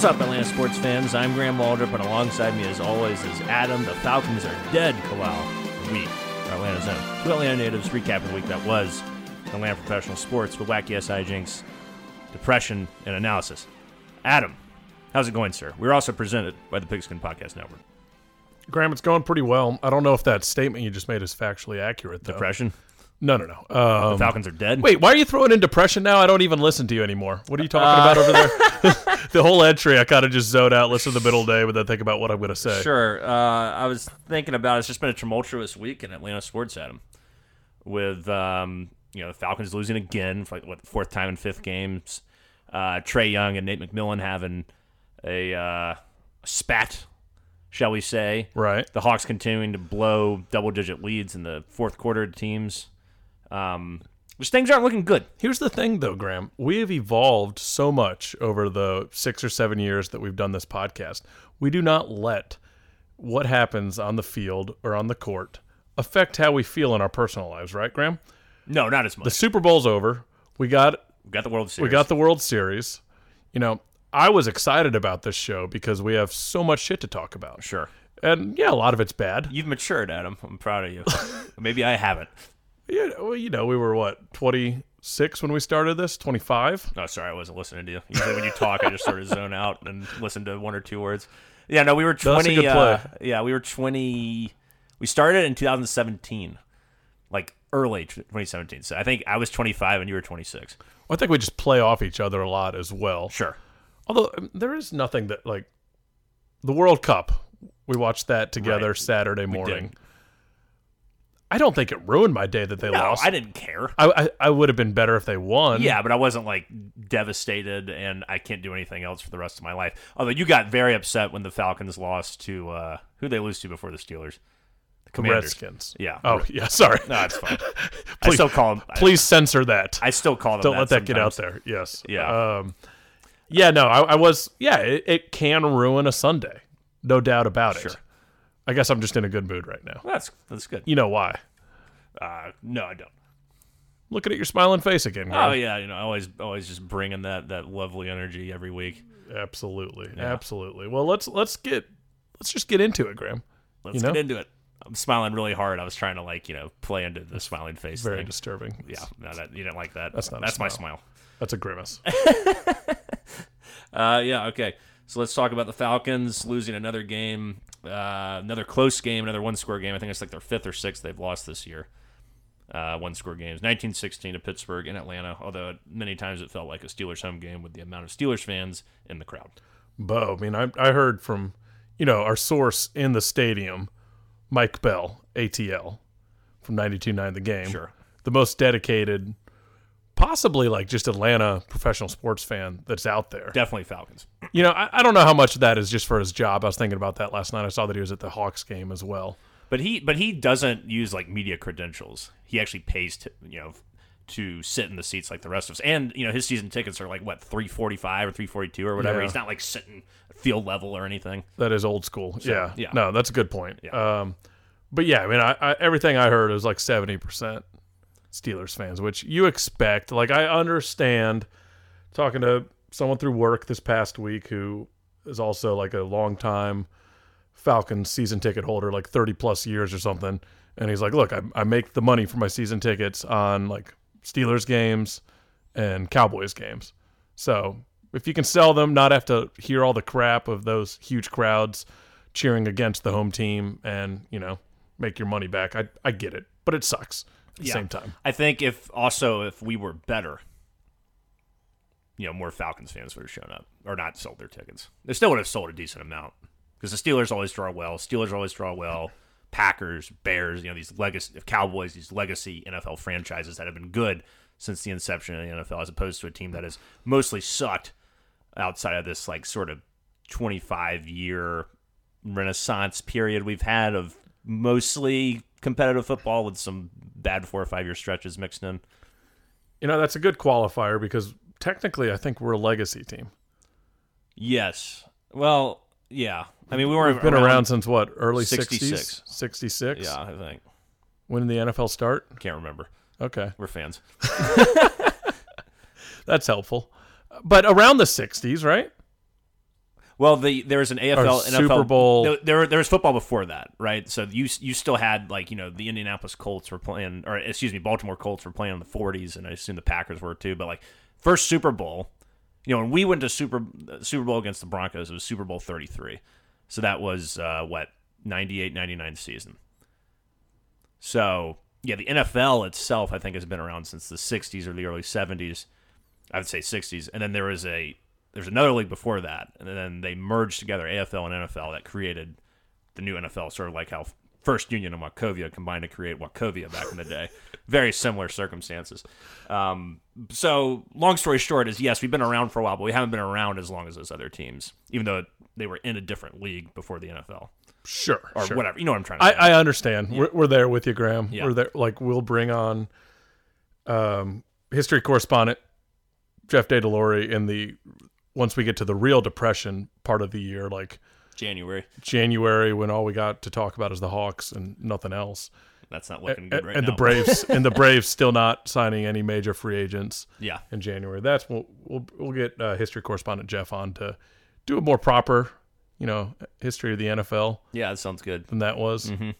What's up, Atlanta sports fans? I'm Graham Waldrop, and alongside me, as always, is Adam. The Falcons are dead, Kalal. We are Atlanta's own. Two Atlanta natives recapping the week that was Atlanta professional sports with wacky SI jinx, depression, and analysis. Adam, how's it going, sir? We're also presented by the Pigskin Podcast Network. Graham, it's going pretty well. I don't know if that statement you just made is factually accurate, though. Depression? No, no, no. The Um, Falcons are dead? wait, why are you throwing in depression now? I don't even listen to you anymore. What are you talking about over there? the whole entry, I kind of just zoned out, listen to the middle day, but then think about what I'm going to say. Sure. Uh, I was thinking about it's just been a tumultuous week in Atlanta sports, Adam, with um, you know the Falcons losing again for like what fourth time in fifth games. Uh, Trae Young and Nate McMillan having a uh, spat, shall we say? Right. The Hawks continuing to blow double-digit leads in the fourth quarter teams. Um, just things aren't looking good. Here's the thing, though, Graham. We have evolved so much over the six or seven years that we've done this podcast. We do not let what happens on the field or on the court affect how we feel in our personal lives, right, Graham? No, not as much. The Super Bowl's over. We got we got the World Series. We got the World Series. You know, I was excited about this show because we have so much shit to talk about. sure. And yeah, a lot of it's bad. You've matured, Adam. I'm proud of you. Maybe I haven't. Yeah, well, you know, we were what, 26 when we started this? 25? Oh, sorry, I wasn't listening to you. Usually when you talk, I just sort of zone out and listen to one or two words. Yeah, no, we were No, that's a twenty. uh, yeah, we were twenty. We started in 2017, like early 2017. So I think I was 25 and you were 26. I think we just play off each other a lot as well. Sure. Although um, there is nothing that, like, the World Cup, we watched that together Right. Saturday morning. I don't think it ruined my day that they No, lost. I didn't care. I, I, I would have been better if they won. Yeah, but I wasn't like devastated, and I can't do anything else for the rest of my life. Although you got very upset when the Falcons lost to uh, who they lose to before the Steelers, the Commanders. Redskins. Yeah. Oh, yeah, sorry. No, it's fine. I still call them. Please censor that. I, I still call them. don't that let that get out there. Yes. Yeah. Um, yeah. No, I, I was. Yeah, it, it can ruin a Sunday, no doubt about Sure. it. I guess I'm just in a good mood right now. That's that's good. You know why? Uh, no, I don't. Looking at your smiling face again. Oh yeah, you know, always always just bringing that that lovely energy every week. Absolutely, Yeah. absolutely. Well, let's let's get let's just get into it, Graham. Let's You know? get into it. I'm smiling really hard. I was trying to like you know play into the smiling face Very thing. disturbing. Yeah, no, that you didn't like that. That's not That's my smile. smile. That's a grimace. Uh, yeah, okay. So let's talk about the Falcons losing another game, uh, another close game, another one score game. I think it's like their fifth or sixth they've lost this year. Uh, one score games, 1916 to Pittsburgh in Atlanta. Although many times it felt like a Steelers home game with the amount of Steelers fans in the crowd. Bo, I mean, I I heard from you know our source in the stadium, Mike Bell, ATL, from 92.9 The Game. Sure. the most dedicated, possibly like just Atlanta professional sports fan that's out there. Definitely Falcons. You know, I, I don't know how much of that is just for his job. I was thinking about that last night. I saw that he was at the Hawks game as well. But he but he doesn't use like media credentials. He actually pays to you know to sit in the seats like the rest of us. And you know his season tickets are like what three forty five or three forty two or whatever. Yeah. He's not like sitting field level or anything. That is old school. yeah. yeah. No, that's a good point. Yeah. Um, but yeah, I mean, I, I, everything I heard was like seventy percent Steelers fans, which you expect. Like, I understand talking to someone through work this past week who is also like a long time Falcons season ticket holder, like thirty plus years or something. And he's like, "Look, I, I make the money for my season tickets on like Steelers games and Cowboys games. So if you can sell them, not have to hear all the crap of those huge crowds cheering against the home team, and you know make your money back, I I get it, but it sucks at the Yeah. same time. I think if also if we were better, you know, more Falcons fans would have shown up or not sold their tickets. They still would have sold a decent amount because the Steelers always draw well. Steelers always draw well. Packers, Bears, you know, these legacy Cowboys, these legacy NFL franchises that have been good since the inception of the NFL, as opposed to a team that has mostly sucked outside of this like sort of 25 year renaissance period we've had of mostly competitive football with some bad four or five year stretches mixed in. You know that's a good qualifier because technically I think we're a legacy team. Yes. Well, yeah. I mean, we weren't We've been around, since what early 66. sixties, sixty six. Yeah, I think. When did the NFL start? Can't remember. Okay, We're fans. that's helpful. But around the sixties, right? Well, the there was an AFL, Or NFL Super Bowl. There, there, there was football before that, right? So you you still had like you know the Indianapolis Colts were playing, or excuse me, Baltimore Colts were playing in the 40s, and I assume the Packers were too. But like first Super Bowl, you know, when we went to Super Super Bowl against the Broncos, it was Super Bowl 33. So that was uh, what 98, 99 season. So yeah, the NFL itself, I think, has been around since the 60s or the early 70s. I would say 60s, and then there was a there's another league before that, and then they merged together AFL and NFL that created the new NFL, sort of like how First Union and Wachovia combined to create Wachovia back in the day. Very similar circumstances. Um, so, long story short, is yes, we've been around for a while, but we haven't been around as long as those other teams, even though they were in a different league before the NFL Sure. or sure. whatever. You know what I'm trying to I, say? I understand. We're, we're there with you, Graham. Yeah. We're there. Like we'll bring on um, history correspondent Jeff Day Delore in the once we get to the real depression part of the year, like January. January, when all we got to talk about is the Hawks and nothing else, That's not looking and, good right and now. the Braves and the Braves still not signing any major free agents yeah. in January. That's we'll we'll, we'll get uh, history correspondent Jeff on to do a more proper, you know, history of the NFL Yeah, that sounds good. than that was. Mm-hmm.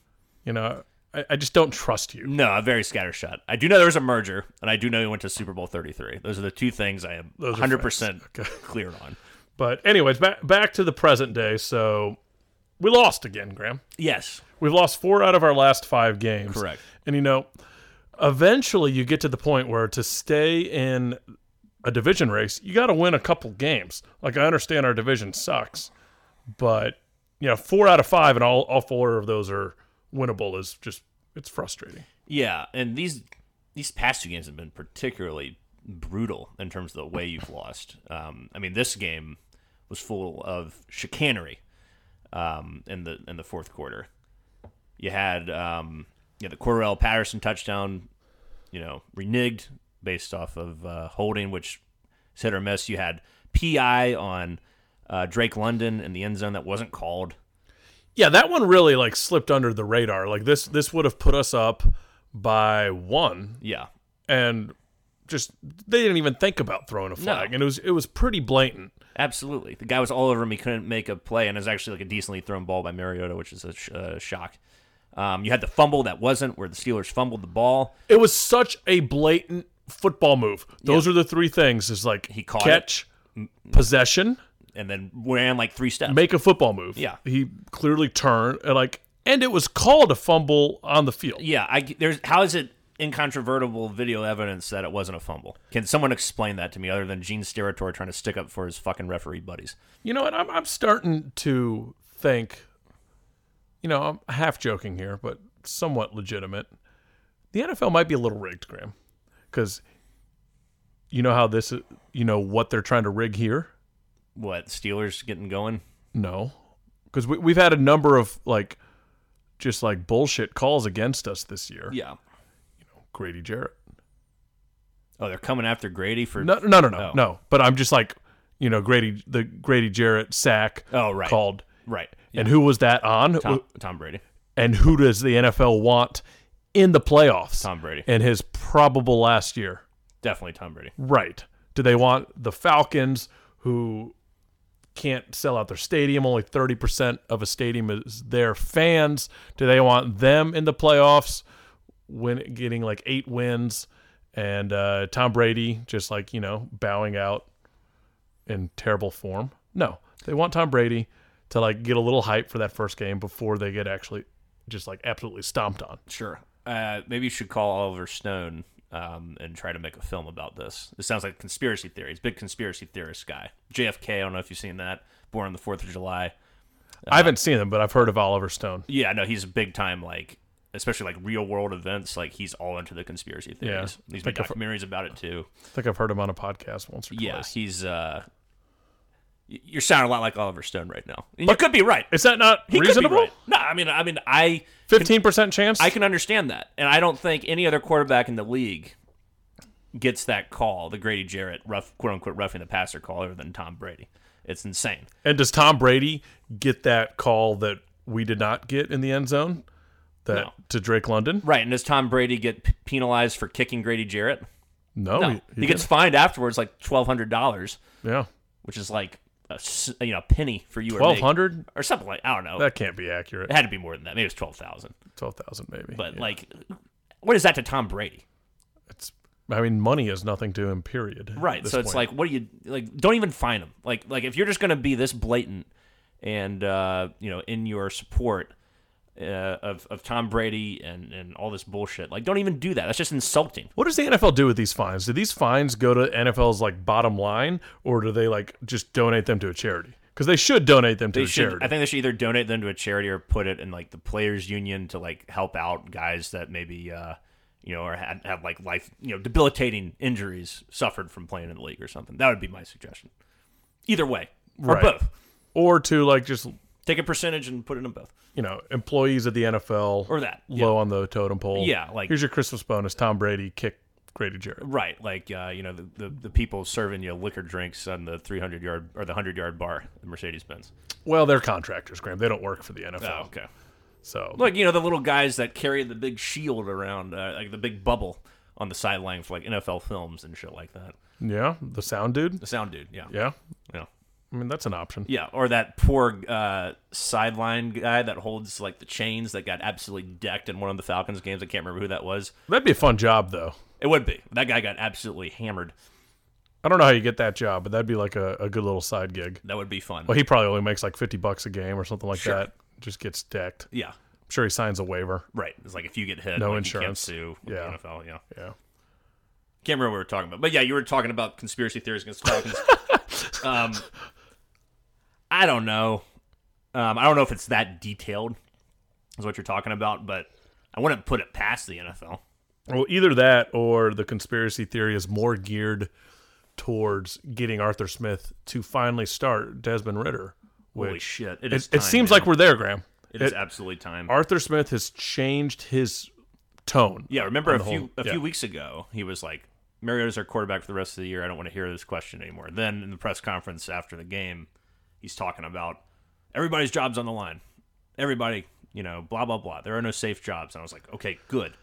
You know, I, I just don't trust you. No, a very scattershot. I do know there was a merger, and I do know he went to Super Bowl 33. Those are the two things I am 100% facts. clear on. But anyways, back back to the present day. So we lost again, Graham. Yes, We've lost four out of our last five games. correct. And you know, eventually you get to the point where to stay in a division race, you got to win a couple games. Like I understand our division sucks, but you know, four out of five and all all four of those are winnable is just it's frustrating. Yeah, and these these past two games have been particularly brutal in terms of the way you've lost. Um, I mean, this game was full of chicanery um, in the in the fourth quarter. You had um, you know, the Cordarrelle Patterson touchdown, you know, reneged based off of uh, holding, which is hit or miss. You had PI on uh, Drake London in the end zone that wasn't called. Yeah, that one really like slipped under the radar. Like this this would have put us up by one Yeah, and just they didn't even think about throwing a flag and it was it was pretty blatant. Absolutely. The guy was all over him. He couldn't make a play, and it was actually like a decently thrown ball by Mariota, which is a sh- uh, shock. Um, you had the fumble that wasn't, where the Steelers fumbled the ball. It was such a blatant football move. Those are the three things: is like He caught catch, mm. possession, and then ran like three steps. make a football move. Yeah. he clearly turned and like, and it was called a fumble on the field. yeah, I, there's how is it incontrovertible video evidence that it wasn't a fumble? Can someone explain that to me other than Gene Steratore trying to stick up for his fucking referee buddies? You know what? I'm I'm starting to think. You know, I'm half joking here, but somewhat legitimate. The NFL might be a little rigged, Graham, because you know how this, is, you know what they're trying to rig here. What Steelers getting going? No, because we, we've had a number of like, just like bullshit calls against us this year. Yeah. You know Grady Jarrett. Oh, they're coming after Grady for. No, no, no, no, Oh. no. But I'm just like, you know, Grady, the Grady Jarrett sack Oh, right. called, Right. and who was that on? Tom, Tom Brady. And who does the NFL want in the playoffs? Tom Brady. in his probable last year. Definitely Tom Brady. Right. Do they want the Falcons who can't sell out their stadium? Only 30% of a stadium is their fans. Do they want them in the playoffs when getting like eight wins and uh, Tom Brady just like, you know, bowing out in terrible form? No. They want Tom Brady to like get a little hype for that first game before they get actually just like absolutely stomped on. Sure. Uh, maybe you should call Oliver Stone um, and try to make a film about this. This sounds like conspiracy theories. Big conspiracy theorist guy. JFK. I don't know if you've seen that. Born on the Fourth of July. I haven't seen them, but I've heard of Oliver Stone. Yeah, no, he's a big time like, especially like real world events. Like he's all into the conspiracy theories. Yeah. He's made documentaries about it too. I think I've heard him on a podcast once or twice. Yeah, he's. uh You're sounding a lot like Oliver Stone right now. And you could be right. Is that not He reasonable? right. No, I mean, I mean, I Fifteen percent chance. I can understand that, and I don't think any other quarterback in the league gets that call, the Grady Jarrett rough quote unquote roughing the passer call, other than Tom Brady. It's insane. and does Tom Brady get that call that we did not get in the end zone? That No. to Drake London? Right, and does Tom Brady get p- penalized for kicking Grady Jarrett? No, No, he, he, he gets fined afterwards like twelve hundred dollars, yeah. which is like a you know penny for you or Twelve me hundred? or something like I don't know. That can't be accurate. it had to be more than that. Maybe it was twelve thousand. Twelve thousand, maybe. But Yeah. like, what is that to Tom Brady? it's. I mean, money is nothing to him. Period. Right. So it's like, what do you like? Don't even find him. Like, like if you're just going to be this blatant and uh, you know in your support uh, of of Tom Brady and and all this bullshit, like don't even do that. That's just insulting. What does the NFL do with these fines? Do these fines go to NFL's like bottom line, or do they like just donate them to a charity? Because they should donate them to They a should. charity. I think they should either donate them to a charity or put it in like the players' union to like help out guys that maybe uh, you know or had, have like life you know debilitating injuries suffered from playing in the league or something. That would be my suggestion. Either way, or Right. both. or to like just Take a percentage and put it in both, you know employees at the NFL or that. low on the totem pole. Yeah, like- here's your Christmas bonus: Tom Brady kick Grady Jarrett. Right, like uh, you know the, the the people serving you liquor drinks on the 300 yard or the 100 yard bar, the Mercedes Benz. Well, they're contractors, Graham. They don't work for the NFL. Oh, okay. So Like you know the little guys that carry the big shield around, uh, like the big bubble on the sideline for like NFL films and shit like that. yeah, the sound dude. The sound dude, yeah, Yeah, yeah, I mean that's an option. yeah. Or that poor uh, sideline guy that holds like the chains that got absolutely decked in one of the Falcons games. I can't remember who that was. That'd be a fun job, though. It would be that guy got absolutely hammered. I don't know how you get that job, but that'd be like a, a good little side gig. That would be fun. Well, he probably only makes like fifty bucks a game or something like Sure. that. Just gets decked. yeah, I'm sure he signs a waiver. right. It's like if you get hit, No like, insurance. You can't sue Yeah. the NFL. Yeah. Yeah. Can't remember what we were talking about, but yeah, you were talking about conspiracy theories against Falcons. um, I don't know. Um, I don't know if it's that detailed, is what you're talking about, but I wouldn't put it past the NFL. Well, either that or the conspiracy theory is more geared towards getting Arthur Smith to finally start Desmond Ridder. Holy shit! It, it, is it time, seems man. like we're there, Graham. it is absolutely time. Arthur Smith has changed his tone. yeah, remember a few whole- a yeah. few weeks ago, he was like, "Mariota's our quarterback for the rest of the year. I don't want to hear this question anymore." Then in the press conference after the game, he's talking about everybody's jobs on the line. Everybody, you know, blah blah blah. There are no safe jobs. And I was like, okay, good.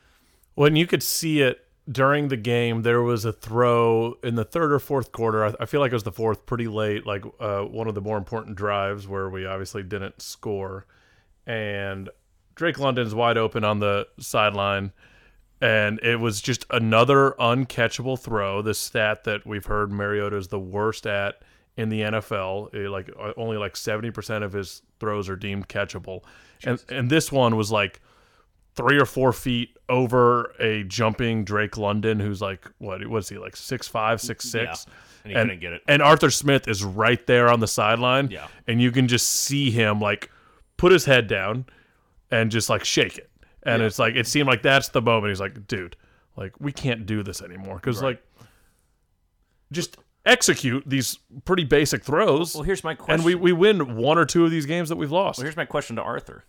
when you could see it during the game, there was a throw in the third or fourth quarter. I, feel like it was the fourth, pretty late, like uh, one of the more important drives where we obviously didn't score. And Drake London's wide open on the sideline. And it was just another uncatchable throw. The stat that we've heard Mariota is the worst at in the NFL. Eh, like uh, only like seventy percent of his throws are deemed catchable, and and this one was like three or four feet over a jumping Drake London, who's like what was he like six five, six six, Yeah. And he couldn't get it. And Arthur Smith is right there on the sideline, Yeah. and you can just see him like put his head down and just like shake it, and it's like it seemed like that's the moment he's like, dude, like we can't do this anymore because Right. like just execute these pretty basic throws. Well, here's my question. and we, we win one or two of these games that we've lost. Well, here's my question to Arthur.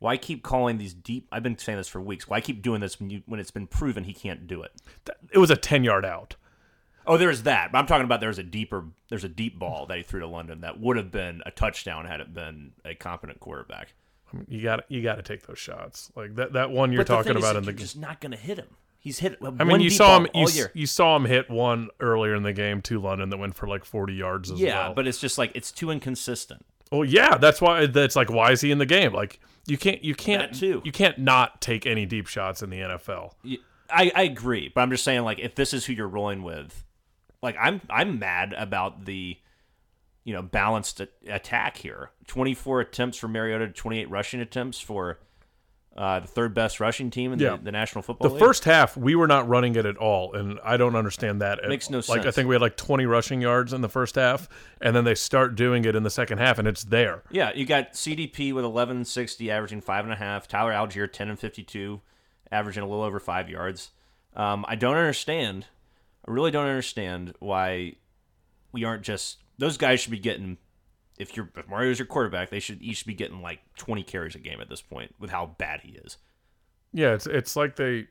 Why keep calling these deep? I've been saying this for weeks. Why keep doing this when you when it's been proven he can't do it? it was a 10 yard out. Oh, there's that. But I'm talking about there's a deeper, there's a deep ball that he threw to London that would have been a touchdown had it been a competent quarterback. I mean, you got you got to take those shots. Like that that one you're talking thing is about in the you're game. just not going to hit him. He's hit. I mean, you saw him you, you saw him hit one earlier in the game to London that went for like 40 yards as yeah, well. but it's just like it's too inconsistent. Oh yeah, that's why that's like why is he in the game? Like you can't you can't That too. you can't not take any deep shots in the NFL. I agree, but I'm just saying like if this is who you're rolling with, like I'm I'm mad about the you know balanced attack here. 24 attempts for Mariota, 28 rushing attempts for uh, the third best rushing team in Yeah. the, the National Football The League. first half we were not running it at all, and I don't understand that. at- Makes no Like I think we had like 20 rushing yards in the first half, and then they start doing it in the second half, and it's there. Yeah, you got CDP with 1160, averaging five and a half. Tyler Allgeier 10 and 52, averaging a little over five yards. Um, I don't understand. I really don't understand why we aren't just those guys should be getting. If you're if Mario's your quarterback, they should each be getting like 20 carries a game at this point with how bad he is. Yeah, it's it's like they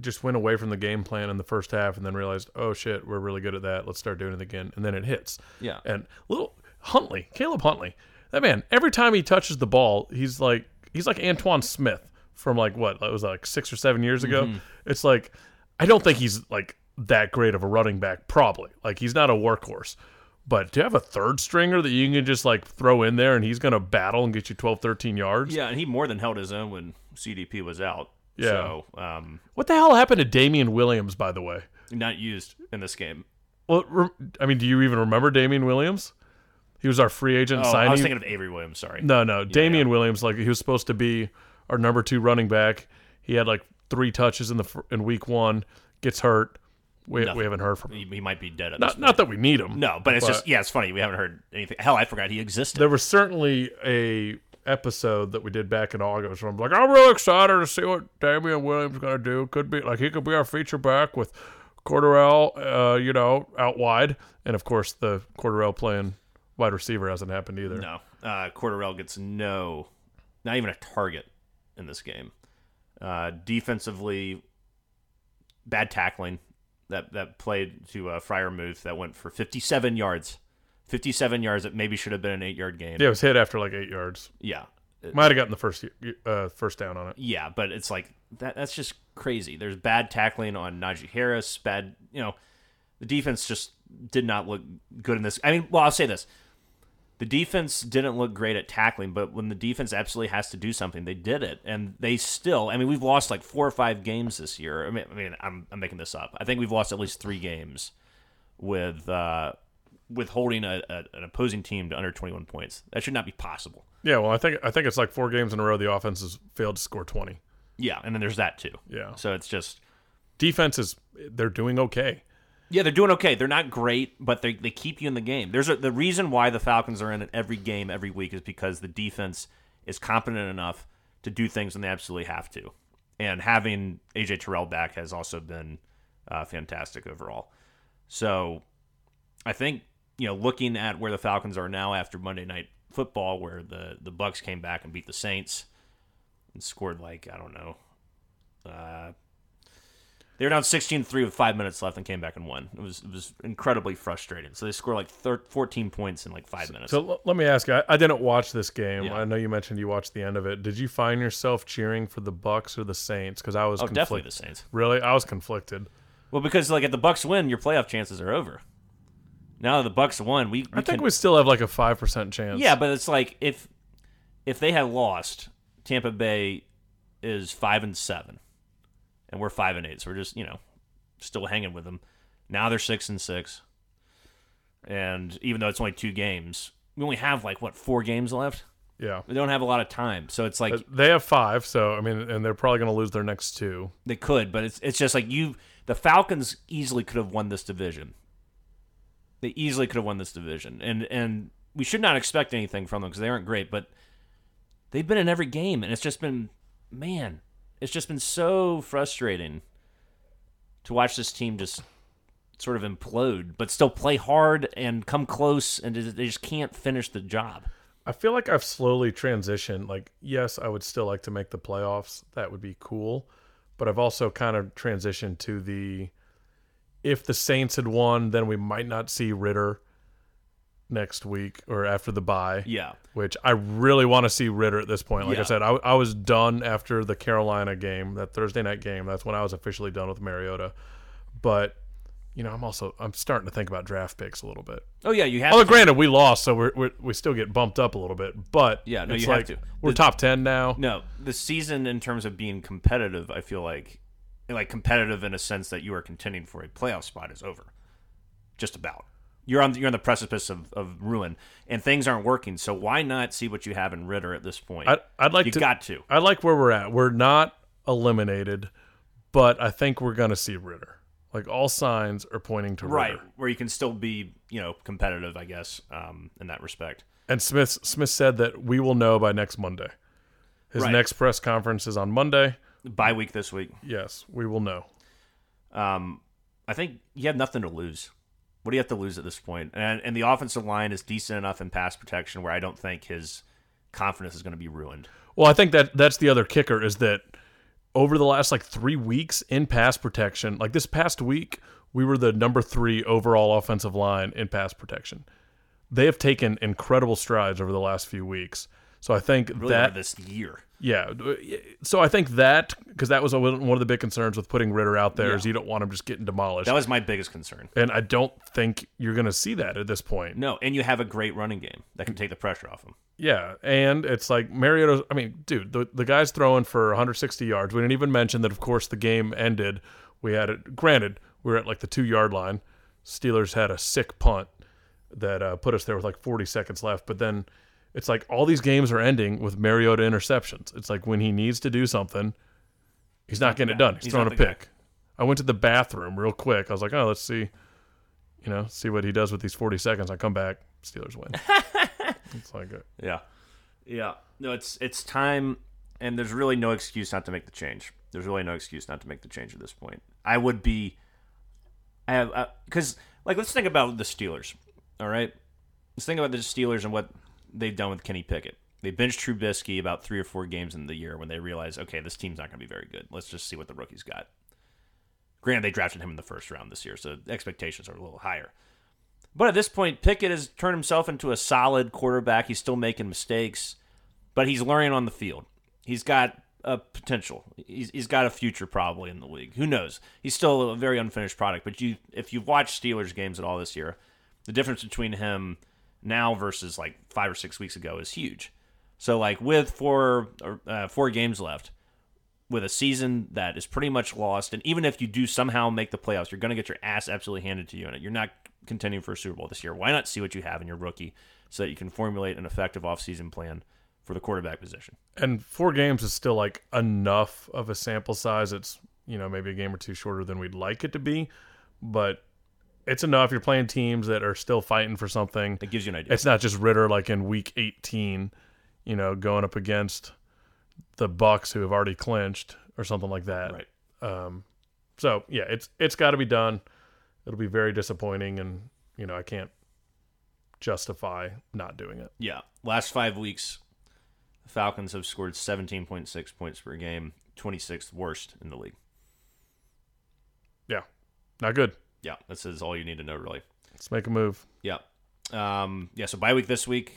just went away from the game plan in the first half and then realized, oh shit, we're really good at that. Let's start doing it again, and then it hits. Yeah. And little Huntley, Caleb Huntley, that man, every time he touches the ball, he's like he's like Antone Smith from like what that was like six or seven years ago. Mm-hmm. It's like I don't think he's like that great of a running back, probably. Like he's not a workhorse, But to have a third stringer that you can just like throw in there and he's going to battle and get you 12, 13 yards. Yeah, and he more than held his own when CDP was out. Yeah. So, um, What the hell happened to Damien Williams, by the way? not used in this game. Well, I mean, do you even remember Damien Williams? He was our free agent Oh, signing. I was thinking of Avery Williams. Sorry. No, no. Damien Williams, like he was supposed to be our number two running back. He had like three touches in the in week one. Gets hurt. We, Nothing. we haven't heard from him. He, he might be dead at this Not, point. not that we need him. No, but it's But- just yeah, it's funny. We haven't heard anything. Hell, I forgot he existed. There was certainly a episode that we did back in August where I'm like, I'm real excited to see what Damien Williams is gonna do. Could be like he could be our feature back with Cordarrelle, uh, you know, out wide, and of course the Cordarrelle playing wide receiver hasn't happened either. No, uh, Cordarrelle gets no, not even a target in this game. Uh, defensively, bad tackling that that played to uh, Freiermuth that went for 57 yards. 57 yards It maybe should have been an eight yard game. Yeah, it was hit after like eight yards. Yeah. Might have gotten the first uh, first down on it. Yeah, but it's like that. That's just crazy. There's bad tackling on Najee Harris. Bad, you know, the defense just did not look good in this. I mean, well, I'll say this: the defense didn't look great at tackling, but when the defense absolutely has to do something, they did it, and they still. I mean, we've lost like four or five games this year. I mean, I mean, I'm I'm making this up. I think we've lost at least three games with uh, with holding a, a, an opposing team to under 21 points. That should not be possible. Yeah, well, I think I think it's like four games in a row the offense has failed to score twenty. Yeah, and then there's that too. Yeah, So it's just. defense is they're doing okay. Yeah, they're doing okay. They're not great, but they they keep you in the game. There's a, the reason why the Falcons are in it every game every week is because the defense is competent enough to do things when they absolutely have to. And having AJ Terrell back has also been uh, fantastic overall. So I think you know looking at where the Falcons are now after Monday Night Football, where the the Bucks came back and beat the Saints and scored like I don't know. Uh, they were down 16-3 with five minutes left and came back and won. It was it was incredibly frustrating. So they scored like thir- 14 points in like five minutes. So l- let me ask you. I, I didn't watch this game. Yeah. I know you mentioned you watched the end of it. Did you find yourself cheering for the Bucks or the Saints? Because I was oh, definitely the Saints. Really, I was conflicted. Well, because like if the Bucks win, your playoff chances are over. Now that the Bucks won, we, we I think can, we still have like a five percent chance. yeah, but it's like if if they had lost, Tampa Bay is five and seven, and we're five and eight, so we're just you know still hanging with them. Now they're six and six, and even though it's only two games, we only have like what four games left. yeah. We don't have a lot of time, so it's like Uh, They have five, so I mean, and they're probably going to lose their next two. They could, but it's it's just like you. The Falcons easily could have won this division. They easily could have won this division, and and we should not expect anything from them because they aren't great. But they've been in every game, and it's just been, man, it's just been so frustrating to watch this team just sort of implode, but still play hard and come close, and they just can't finish the job. I feel like I've slowly transitioned. Like, yes, I would still like to make the playoffs. That would be cool. But I've also kind of transitioned to the if the Saints had won, then we might not see Ridder next week or after the bye. Yeah, Which I really want to see Ridder at this point. Like I said, I, I was done after the Carolina game, that Thursday night game. That's when I was officially done with Mariota. But you know, I'm also I'm starting to think about draft picks a little bit. Oh yeah, you have. Although, to. granted, we lost, so we're, we're, we still get bumped up a little bit. But Yeah, no, it's you have like to. we're The- top ten now. No, the season in terms of being competitive, I feel like like competitive in a sense that you are contending for a playoff spot is over. Just about. You're on you're on the precipice of, of ruin and things aren't working. So why not see what you have in Ridder at this point? I'd, I'd like you to. got to. I like where we're at. We're not eliminated, but I think we're gonna see Ridder. Like all signs are pointing to Right, Ridder. where you can still be, you know, competitive, I guess, um, in that respect. And Smith Smith said that we will know by next Monday. His Right. next press conference is on Monday. Bye week this week. Yes, we will know. Um, I think you have nothing to lose. What do you have to lose at this point? And and the offensive line is decent enough in pass protection where I don't think his confidence is going to be ruined. Well, I think that that's the other kicker is that over the last like three weeks in pass protection, like this past week, we were the number three overall offensive line in pass protection. They have taken incredible strides over the last few weeks. So I think Really that this year. yeah. So I think that because that was one of the big concerns with putting Ridder out there is Yeah. you don't want him just getting demolished. That was my biggest concern. and I don't think you're going to see that at this point. No, and you have a great running game that can take the pressure off him. Yeah, and it's like Mariota. I mean, dude, the the guy's throwing for 160 yards. We didn't even mention that. Of course, the game ended. We had it. Granted, we were at like the two yard line. Steelers had a sick punt that uh, put us there with like 40 seconds left. But then it's like all these games are ending with Mariota interceptions. It's like when he needs to do something, he's not getting it done. He's, He's throwing a the guy. pick. I went to the bathroom real quick. I was like, oh, let's see, you know, see what he does with these 40 seconds. I come back, Steelers win. it's like, uh, Yeah, yeah. No, it's it's time, and there's really no excuse not to make the change. There's really no excuse not to make the change at this point. I would be, I have because like let's think about the Steelers. All right, let's think about the Steelers and what they've done with Kenny Pickett. They benched Trubisky about three or four games in the year when they realized, okay, this team's not going to be very good. Let's just see what the rookie's got. Granted, they drafted him in the first round this year, so expectations are a little higher. But at this point, Pickett has turned himself into a solid quarterback. He's still making mistakes, but he's learning on the field. He's got a potential. He's, he's got a future probably in the league. Who knows? He's still a very unfinished product. But you, if you've watched Steelers games at all this year, the difference between him now versus like five or six weeks ago is huge. So like with four uh, four games left, with a season that is pretty much lost, and even if you do somehow make the playoffs, you're going to get your ass absolutely handed to you and. You're not contending for a Super Bowl this year. Why not see what you have in your rookie so that you can formulate an effective offseason plan for the quarterback position? and four games is still like enough of a sample size. It's you know maybe a game or two shorter than we'd like it to be, but it's enough. You're playing teams that are still fighting for something. It gives you an idea. It's not just Ridder like in week 18, you know, going up against the Bucks who have already clinched or something like that. right. Um, so yeah, it's it's got to be done. It'll be very disappointing, and you know I can't justify not doing it. Yeah. Last five weeks, the Falcons have scored 17.6 points per game, 26th worst in the league. Yeah, not good. Yeah, that says all you need to know, really. Let's make a move. Yeah. Um, yeah, so bye week this week,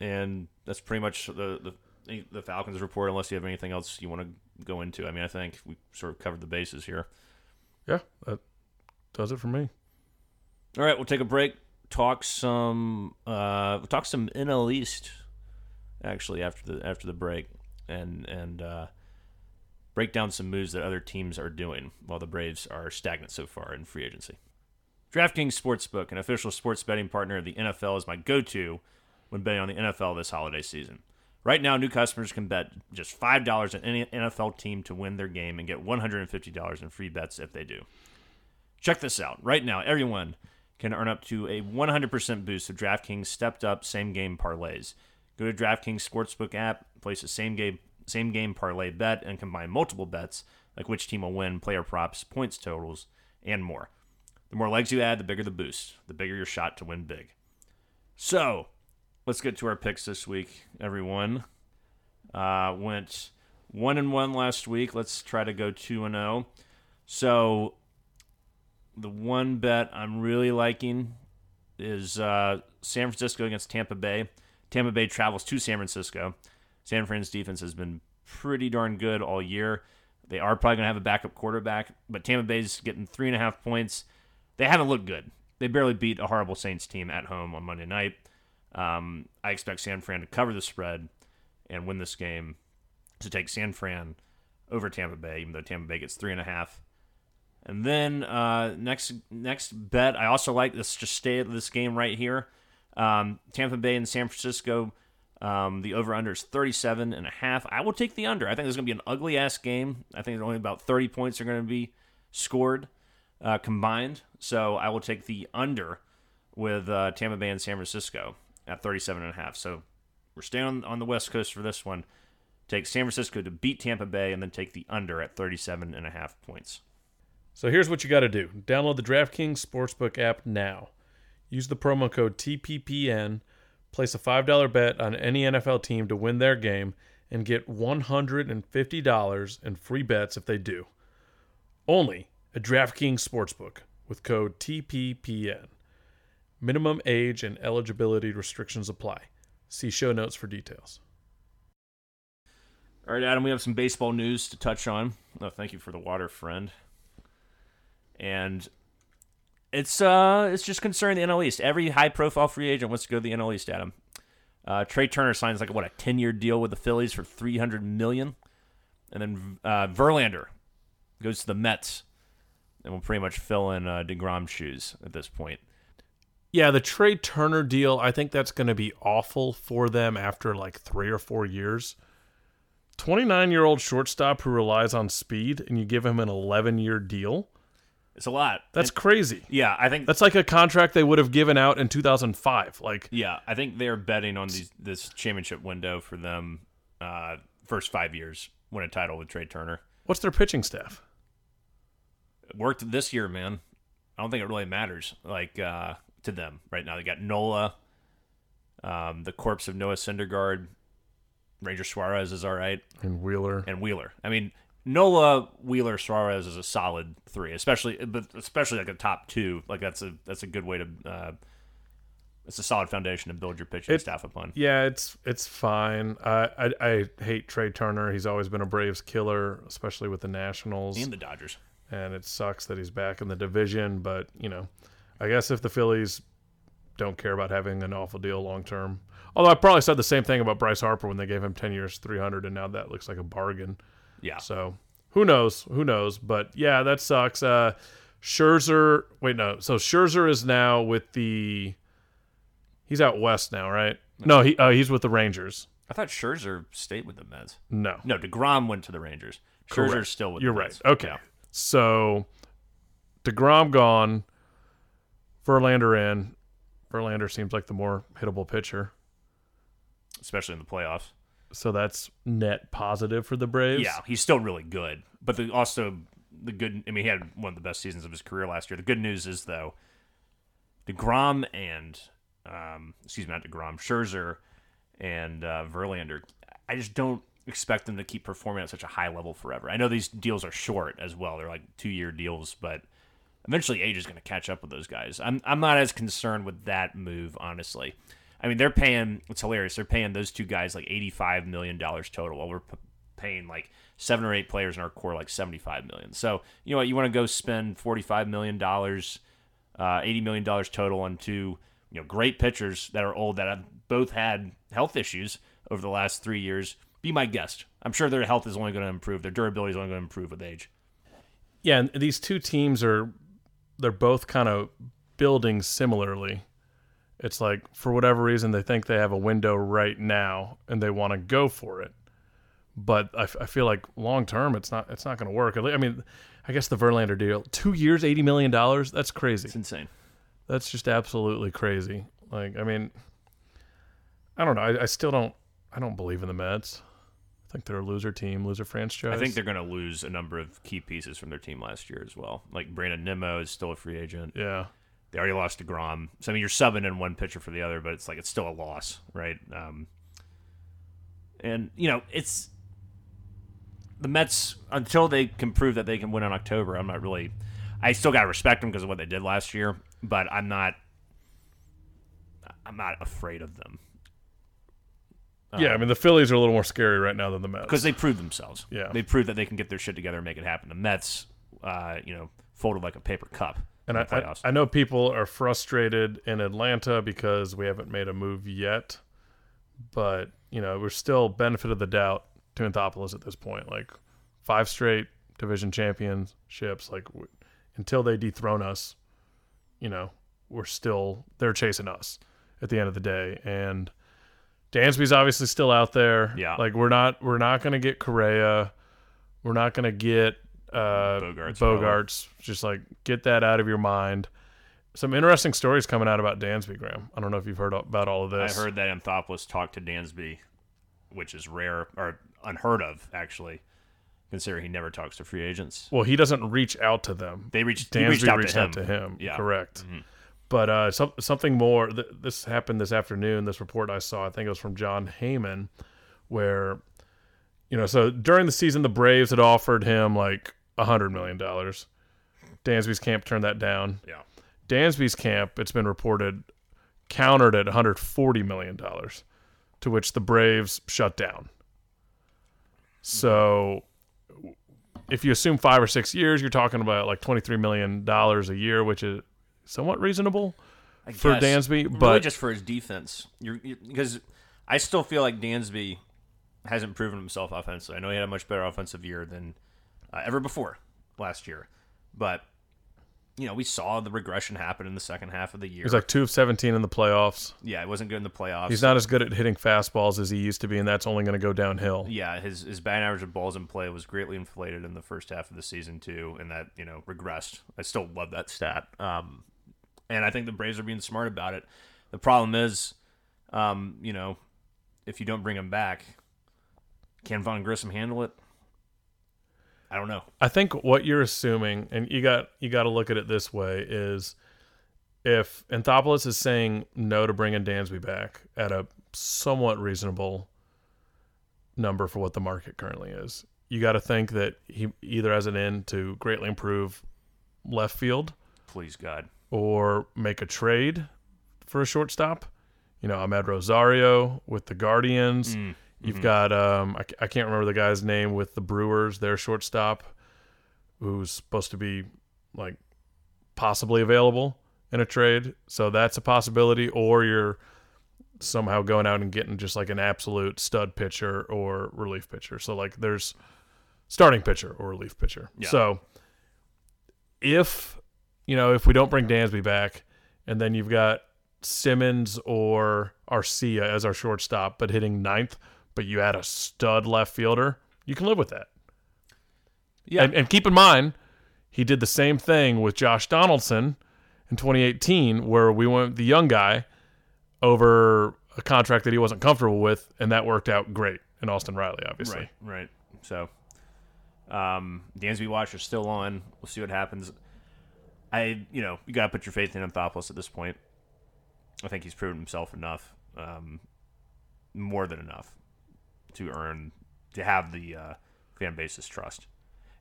and that's pretty much the, the the Falcons report. Unless you have anything else you want to go into, I mean, I think we sort of covered the bases here. Yeah, that does it for me. All right, we'll take a break. Talk some. Uh, we'll talk some NL East, actually after the after the break, and and uh, break down some moves that other teams are doing while the Braves are stagnant so far in free agency. DraftKings Sportsbook, an official sports betting partner of the NFL, is my go-to when betting on the NFL this holiday season. Right now, new customers can bet just five dollars on any NFL team to win their game and get one hundred and fifty dollars in free bets if they do. Check this out. Right now, everyone can earn up to a 100% boost with DraftKings stepped up same game parlays. Go to DraftKings Sportsbook app, place a same game same game parlay bet, and combine multiple bets like which team will win, player props, points totals, and more. The more legs you add, the bigger the boost, the bigger your shot to win big. So, let's get to our picks this week, everyone. Uh, went one and one last week. Let's try to go two and zero. So the one bet I'm really liking is uh, San Francisco against Tampa Bay. Tampa Bay travels to San Francisco. San Fran's defense has been pretty darn good all year. They are probably going to have a backup quarterback, but Tampa Bay's getting three and a half points. They haven't looked good. They barely beat a horrible Saints team at home on Monday night. Um, I expect San Fran to cover the spread and win this game to take San Fran over Tampa Bay, even though Tampa Bay gets three and a half. And then uh, next next bet, I also like this. Just stay at this game right here. Um, Tampa Bay and San Francisco. Um, the over under is 37 and a half. I will take the under. I think there's going to be an ugly ass game. I think only about 30 points are going to be scored uh, combined. So I will take the under with uh, Tampa Bay and San Francisco at 37 and a half. So we're staying on, on the West Coast for this one. Take San Francisco to beat Tampa Bay and then take the under at 37 and a half points. So here's what you got to do download the DraftKings Sportsbook app now. Use the promo code TPPN, place a $5 bet on any NFL team to win their game, and get $150 in free bets if they do. Only at DraftKings Sportsbook with code TPPN. Minimum age and eligibility restrictions apply. See show notes for details. All right, Adam, we have some baseball news to touch on. Oh, thank you for the water, friend. And it's uh, it's just concerning the NL East. Every high-profile free agent wants to go to the NL East, Adam. Uh, Trea Turner signs like what a ten-year deal with the Phillies for three hundred million, and then uh, Verlander goes to the Mets, and will pretty much fill in uh, Degrom's shoes at this point. Yeah, the Trea Turner deal, I think that's going to be awful for them after like three or four years. 29 year old shortstop who relies on speed, and you give him an 11 year deal. It's a lot. That's And- crazy. yeah. I think That's like a contract they would have given out in 2005. Like, Yeah, I think they're betting on these, this championship window for them. Uh, first five years, win a title with Trea Turner. what's their pitching staff? It worked this year, man. I don't think it really matters. Like uh, to them right now, they got Nola, um, the corpse of Noah Syndergaard, Ranger Suarez is all right, And Wheeler. and Wheeler. I mean, Nola, Wheeler, Suarez is a solid three, especially but especially like a top two. Like that's a that's a good way to. Uh, it's a solid foundation to build your pitching It- staff upon. Yeah, it's it's fine. I, I I hate Trea Turner. He's always been a Braves killer, especially with the Nationals. And the Dodgers. and it sucks that he's back in the division. But you know, I guess if the Phillies don't care about having an awful deal long term, although I probably said the same thing about Bryce Harper when they gave him ten years, three hundred, and now that looks like a bargain. Yeah. So who knows? Who knows? But yeah, that sucks. Uh, Scherzer, wait, no. So Scherzer is now with the. He's out west now, right? No, he uh, he's with the Rangers. I thought Scherzer stayed with the Mets. No, No, Degrom went to the Rangers. Scherzer's Correct. still with. You're the right. Mets. Okay. Yeah. So DeGrom gone, Verlander in. Verlander seems like the more hittable pitcher. especially in the playoffs. So that's net positive for the Braves. Yeah, he's still really good. But the, also the good. I mean, he had one of the best seasons of his career last year. The good news is though, Degrom and um, excuse me, not Degrom, Scherzer and uh, Verlander. I just don't expect them to keep performing at such a high level forever. I know these deals are short as well; they're like two year deals, but eventually age is going to catch up with those guys. I'm I'm not as concerned with that move, honestly. I mean, they're paying. It's hilarious. They're paying those two guys like eighty five million dollars total, while we're p- paying like seven or eight players in our core like seventy five million. So you know what? You want to go spend forty five million dollars, uh, eighty million dollars total on two you know great pitchers that are old that have both had health issues over the last three years. Be my guest. I'm sure their health is only going to improve. Their durability is only going to improve with age. Yeah, and these two teams are they're both kind of building similarly. It's like for whatever reason they think they have a window right now and they want to go for it. But I, f- I feel like long term it's not it's not going to work. I mean, I guess the Verlander deal, two years, eighty million dollars. That's crazy. It's insane. That's just absolutely crazy. Like, I mean, I don't know. I, I still don't. I don't believe in the Mets. I think they're a loser team, loser franchise. I think they're going to lose a number of key pieces from their team last year as well. Like Brandon Nimmo is still a free agent. yeah. They already lost deGrom. So I mean, you're subbing in one pitcher for the other, but it's like it's still a loss, right? Um, and you know, it's the Mets until they can prove that they can win in October. I'm not really. I still got to respect them because of what they did last year, but I'm not. I'm not afraid of them yeah, I mean the Phillies are a little more scary right now than the Mets. because they proved themselves. Yeah. they proved that they can get their shit together and make it happen. The Mets, uh, you know, folded like a paper cup and I, I. I know people are frustrated in Atlanta because we haven't made a move yet, but you know we're still benefit of the doubt to Anthopoulos at this point. Like five straight division championships. Like w- until they dethrone us, you know we're still they're chasing us at the end of the day and. Dansby's obviously still out there. Yeah. Like we're not we're not gonna get Correa. We're not gonna get uh Bogaerts, Bogaerts. Just like get that out of your mind. Some interesting stories coming out about Dansby, Graham. I don't know if you've heard about all of this. I heard that Anthopoulos talked to Dansby, which is rare or unheard of, actually, considering he never talks to free agents. Well, he doesn't reach out to them. They reached, Dansby reached out reached to him. out to him. Yeah. Correct. Mhm. But uh, some, something more. Th- this happened this afternoon. This report I saw, I think it was from Jon Heyman, where, you know, so during the season, the Braves had offered him like hundred million dollars. Dansby's camp turned that down. Yeah. Dansby's camp, it's been reported, countered at 140 million dollars, to which the Braves shut down. So if you assume five or six years, you're talking about like twenty three million dollars a year, which is somewhat reasonable I for guess. Dansby. really But just for his defense. Because I still feel like Dansby hasn't proven himself offensively. I know he had a much better offensive year than uh, ever before last year, but you know we saw the regression happen in the second half of the year. he's like two of seventeen in the playoffs. yeah, it wasn't good in the playoffs. He's not as good at hitting fastballs as he used to be, and that's only going to go downhill. Yeah, his his batting average of balls in play was greatly inflated in the first half of the season too, and that you know regressed. I still love that stat, um, and I think the Braves are being smart about it. The problem is, um, you know, if you don't bring him back, can Vaughn Grissom handle it? I don't know. I think what you're assuming, and you got you got to look at it this way, is if Anthopoulos is saying no to bringing Dansby back at a somewhat reasonable number for what the market currently is, you got to think that he either has an end to greatly improve left field Please God, or make a trade for a shortstop. You know, Amed Rosario with the Guardians. Mm, You've got um, I, I can't remember the guy's name with the Brewers, their shortstop, who's supposed to be like possibly available in a trade. So that's a possibility. Or you're somehow going out and getting just like an absolute stud pitcher or relief pitcher. So like there's starting pitcher or relief pitcher. Yeah. So if you know if we don't bring Dansby back, and then you've got Simmons or Arcia as our shortstop, but hitting ninth, but you add a stud left fielder, you can live with that. yeah, And, and keep in mind, he did the same thing with Josh Donaldson in 2018, where we went the young guy over a contract that he wasn't comfortable with, and that worked out great in Austin Riley, obviously. Right, right. So, um, Dansby watch is still on. We'll see what happens. I, you know, you got to put your faith in Anthopoulos at this point. I think he's proven himself enough, um, more than enough, to earn to have the uh, fan base's trust.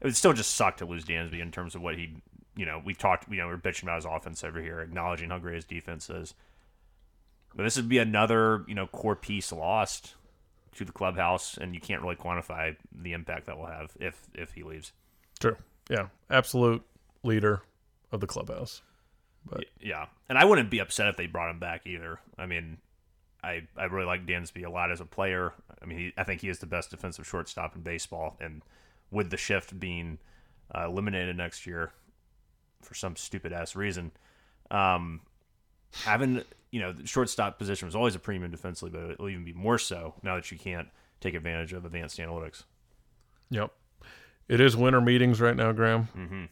It would still just suck to lose Dansby in terms of what he, you know, we've talked, you know, we're bitching about his offense over here, acknowledging how great his defense is. But this would be another, you know, core piece lost to the clubhouse, and you can't really quantify the impact that will have if if he leaves. True. Yeah. Absolute leader of the clubhouse. But Yeah, and I wouldn't be upset if they brought him back either. I mean, I I really like Dansby a lot as a player. I mean, he, I think he is the best defensive shortstop in baseball, and with the shift being uh, eliminated next year for some stupid ass reason, um, having you know the shortstop position was always a premium defensively, but it'll even be more so now that you can't take advantage of advanced analytics. Yep. It is winter meetings right now, Graham. Mm-hmm.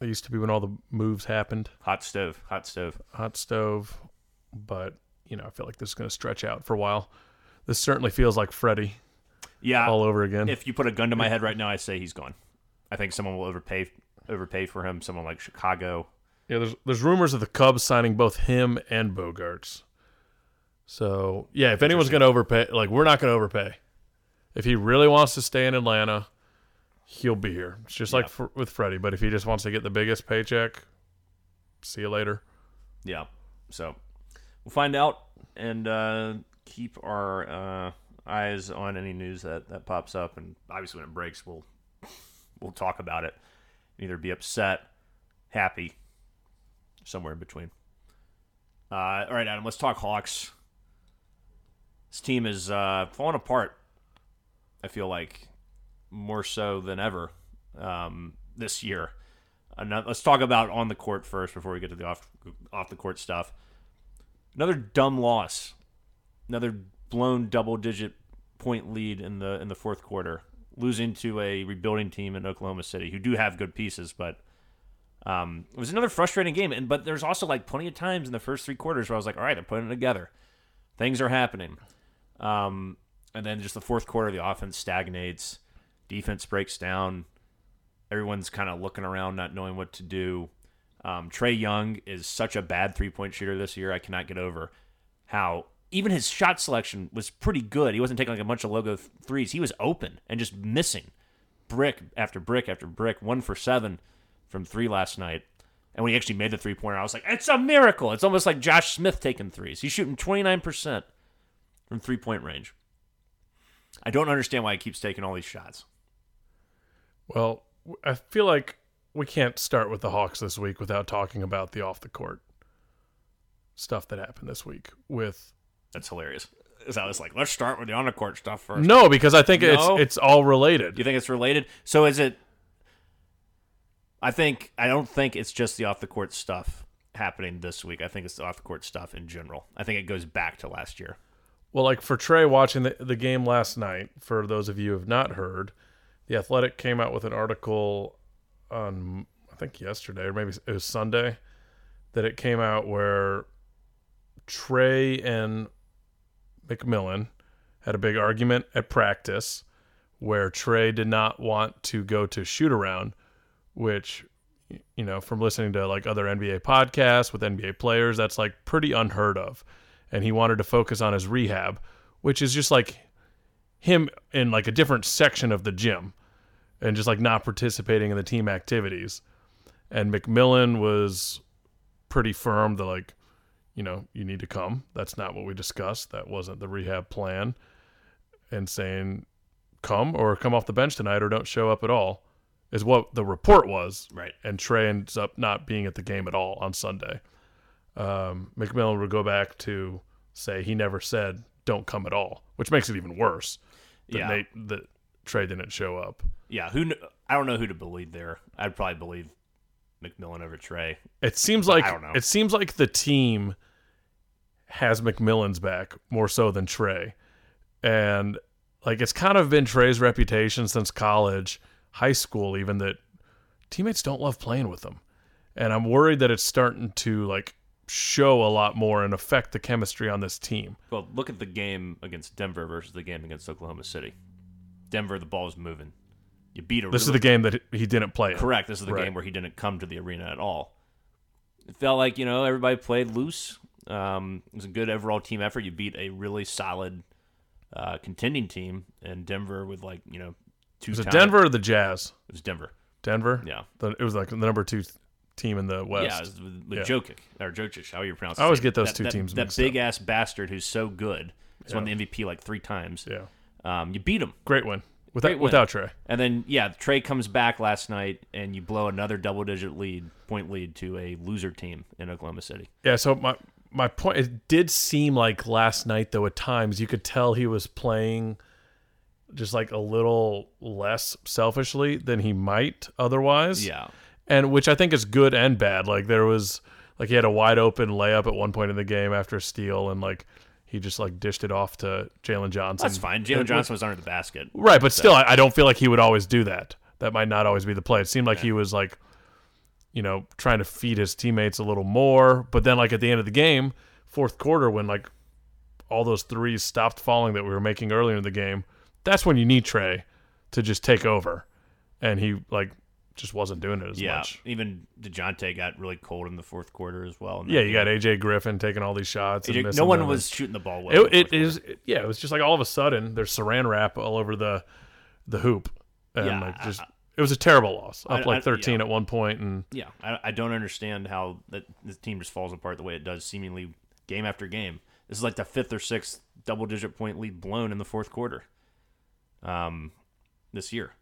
It used to be when all the moves happened. Hot stove, hot stove. Hot stove. But, you know, I feel like this is going to stretch out for a while. This certainly feels like Freddie Yeah, all over again. if you put a gun to my head right now, I'd say he's gone. I think someone will overpay overpay for him. Someone like Chicago. yeah, there's there's rumors of the Cubs signing both him and Bogaerts. So, yeah, if anyone's going to overpay, like, we're not going to overpay. If he really wants to stay in Atlanta, he'll be here. It's just like for, with Freddie. But if he just wants to get the biggest paycheck, see you later. Yeah. So we'll find out and uh, keep our uh, eyes on any news that, that pops up. And obviously, when it breaks, we'll we'll talk about it. Either be upset, happy, somewhere in between. Uh, all right, Adam. Let's talk Hawks. This team is uh, falling apart. I feel like more so than ever um, this year. Ano- let's talk about on the court first before we get to the off off the court stuff. Another dumb loss. Another blown double digit point lead in the in the fourth quarter, losing to a rebuilding team in Oklahoma City who do have good pieces, but um, it was another frustrating game. And but there's also like plenty of times in the first three quarters where I was like, all right, they're putting it together. Things are happening. Um, and then just the fourth quarter, the offense stagnates, defense breaks down. Everyone's kind of looking around, not knowing what to do. Um, Trae Young is such a bad three point shooter this year. I cannot get over how even his shot selection was pretty good. He wasn't taking like a bunch of logo th- threes. He was open and just missing brick after brick after brick. One for seven from three last night. And when he actually made the three pointer, I was like, it's a miracle. It's almost like Josh Smith taking threes. He's shooting 29% from three point range. I don't understand why he keeps taking all these shots. Well, I feel like we can't start with the Hawks this week without talking about the off the court stuff that happened this week with That's hilarious. So I was like, let's start with the on the court stuff first. No, because I think No? it's it's all related. You think it's related? So is it? I think I don't think it's just the off the court stuff happening this week. I think it's the off the court stuff in general. I think it goes back to last year. Well, like for Trae watching the, the game last night, for those of you who have not heard, the Athletic came out with an article on I think yesterday or maybe it was Sunday that it came out where Trae and McMillan had a big argument at practice where Trae did not want to go to shoot around, which you know, from listening to like other NBA podcasts with NBA players, that's like pretty unheard of. And he wanted to focus on his rehab, which is just like him in like a different section of the gym and just like not participating in the team activities. And McMillan was pretty firm that like, you know, you need to come. That's not what we discussed. That wasn't the rehab plan. And saying come or come off the bench tonight or don't show up at all is what the report was. Right. And Trae ends up not being at the game at all on Sunday. Um, McMillan would go back to say he never said don't come at all, which makes it even worse. That Yeah. Nate, that Trae didn't show up. Yeah. Who? kn- I don't know who to believe there. I'd probably believe McMillan over Trae. It seems like I don't know. it seems like the team has McMillan's back more so than Trae. And like it's kind of been Trae's reputation since college, high school even that teammates don't love playing with him. And I'm worried that it's starting to like show a lot more and affect the chemistry on this team. Well, look at the game against Denver versus the game against Oklahoma City. Denver, the ball's moving. You beat a This is the game that he didn't play. Correct. This is the Right. game where he didn't come to the arena at all. It felt like you know everybody played loose. Um, it was a good overall team effort. You beat a really solid uh, contending team, in Denver with like you know two. Was it Denver or the Jazz? It was Denver. Denver? Yeah. The- it was like the number two team in the West. Yeah, it was with, with Yeah. Jokic or Jokic, how you pronounce. I always get those That- two that- teams That big ass bastard who's so good. He's won the MVP like three times. yeah. Um, you beat him. Great win. Without, Great win. without Trae. And then yeah, Trae comes back last night, and you blow another double digit lead, point lead to a loser team in Oklahoma City. Yeah, so my my point it did seem like last night though at times you could tell he was playing just like a little less selfishly than he might otherwise. Yeah. And which I think is good and bad. Like there was like he had a wide open layup at one point in the game after a steal and like he just like dished it off to Jalen Johnson. That's fine. Jalen Johnson was under the basket. Right, but still, I, I don't feel like he would always do that. That might not always be the play. It seemed like he was like, you know, trying to feed his teammates a little more. But then, like at the end of the game, fourth quarter, when like all those threes stopped falling that we were making earlier in the game, that's when you need Trae to just take over, and he like just wasn't doing it as Yeah. much. Even Dejounte got really cold in the fourth quarter as well. Yeah, you game. got AJ Griffin taking all these shots. And AJ no one them. was shooting the ball well. It, it is yeah. It was just like all of a sudden there's Saran wrap all over the the hoop, and Yeah, like I- just it was a terrible loss. Up I- like 13 yeah. at one point, and Yeah, I, I don't understand how that this team just falls apart the way it does, seemingly game after game. This is like the fifth or sixth double digit point lead blown in the fourth quarter. Um, this year,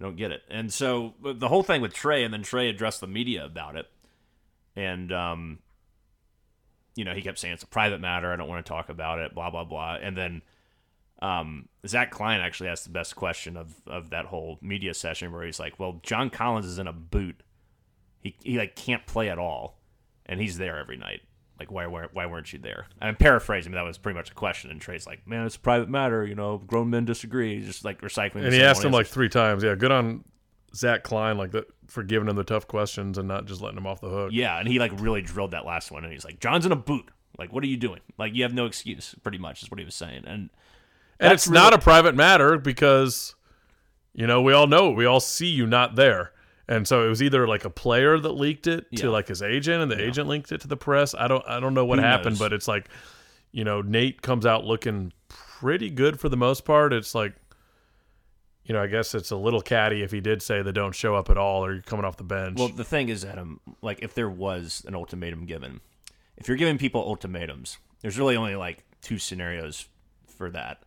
I don't get it. And so the whole thing with Trae, and then Trae addressed the media about it, and um, you know, he kept saying it's a private matter. I don't want to talk about it. Blah blah blah. And then um, Zach Klein actually asked the best question of, of that whole media session where he's like, "Well, John Collins is in a boot. He he like can't play at all, and he's there every night. Like, why why, why weren't you there?" I'm paraphrasing, but that was pretty much a question. And Trae's like, "Man, it's a private matter. You know, grown men disagree." He's just like recycling. and he asked him like three times. Yeah, good on Zach Klein, like that for giving him the tough questions and not just letting him off the hook. yeah, and he like really drilled that last one, and he's like, "John's in a boot. Like, what are you doing? Like, you have no excuse." Pretty much is what he was saying, and and that's it's not a private matter because you know we all know we all see you not there. And so it was either like a player that leaked it to Yeah. like his agent, and the agent linked it to the press. I don't, I don't know what Who happened, knows? but it's like, you know, Nate comes out looking pretty good for the most part. It's like, you know, I guess it's a little catty if he did say the don't show up at all or you're coming off the bench. Well, the thing is, Adam, like if there was an ultimatum given, if you're giving people ultimatums, there's really only like two scenarios for that.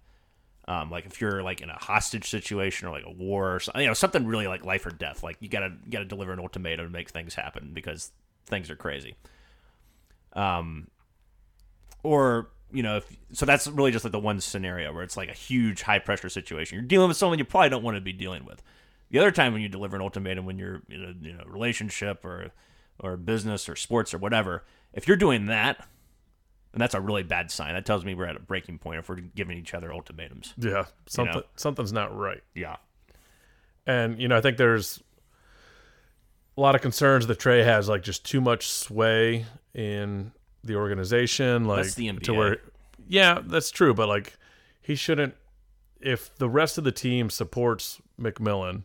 Um, like if you're like in a hostage situation or like a war or something, you know, something really like life or death. Like you gotta you gotta deliver an ultimatum to make things happen because things are crazy. Um, or you know, if so, that's really just like the one scenario where it's like a huge high pressure situation. You're dealing with someone you probably don't want to be dealing with. The other time when you deliver an ultimatum, when you're in a you know relationship or or business or sports or whatever, if you're doing that, then that's a really bad sign. That tells me we're at a breaking point if we're giving each other ultimatums. Yeah, something know? something's not right. Yeah, And you know, I think there's a lot of concerns that Trae has like just too much sway in the organization, like That's the to NBA. where Yeah, that's true, but like he shouldn't if the rest of the team supports McMillan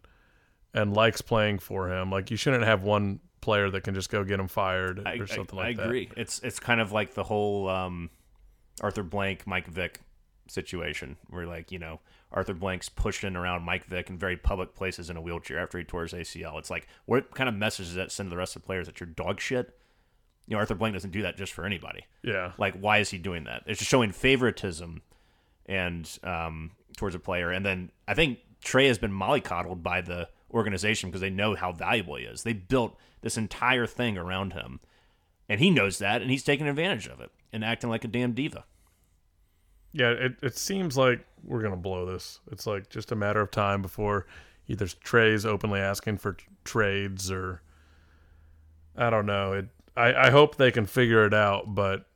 and likes playing for him, like you shouldn't have one player that can just go get him fired I, or something I, like I that. I agree. It's it's kind of like the whole um, Arthur Blank, Mike Vick situation, where like you know Arthur Blank's pushing around Mike Vick in very public places in a wheelchair after he tore his ACL. It's like what kind of message does that send to the rest of the players that you're dog shit? You know, Arthur Blank doesn't do that just for anybody. Yeah. Like, why is he doing that? It's just showing favoritism and um, towards a player. And then I think Trae has been mollycoddled by the organization because they know how valuable he is. They built this entire thing around him, and he knows that, and he's taking advantage of it and acting like a damn diva. Yeah, it, it seems like we're gonna blow this. It's like just a matter of time before either Trae's openly asking for t- trades or I don't know. It I, I hope they can figure it out, but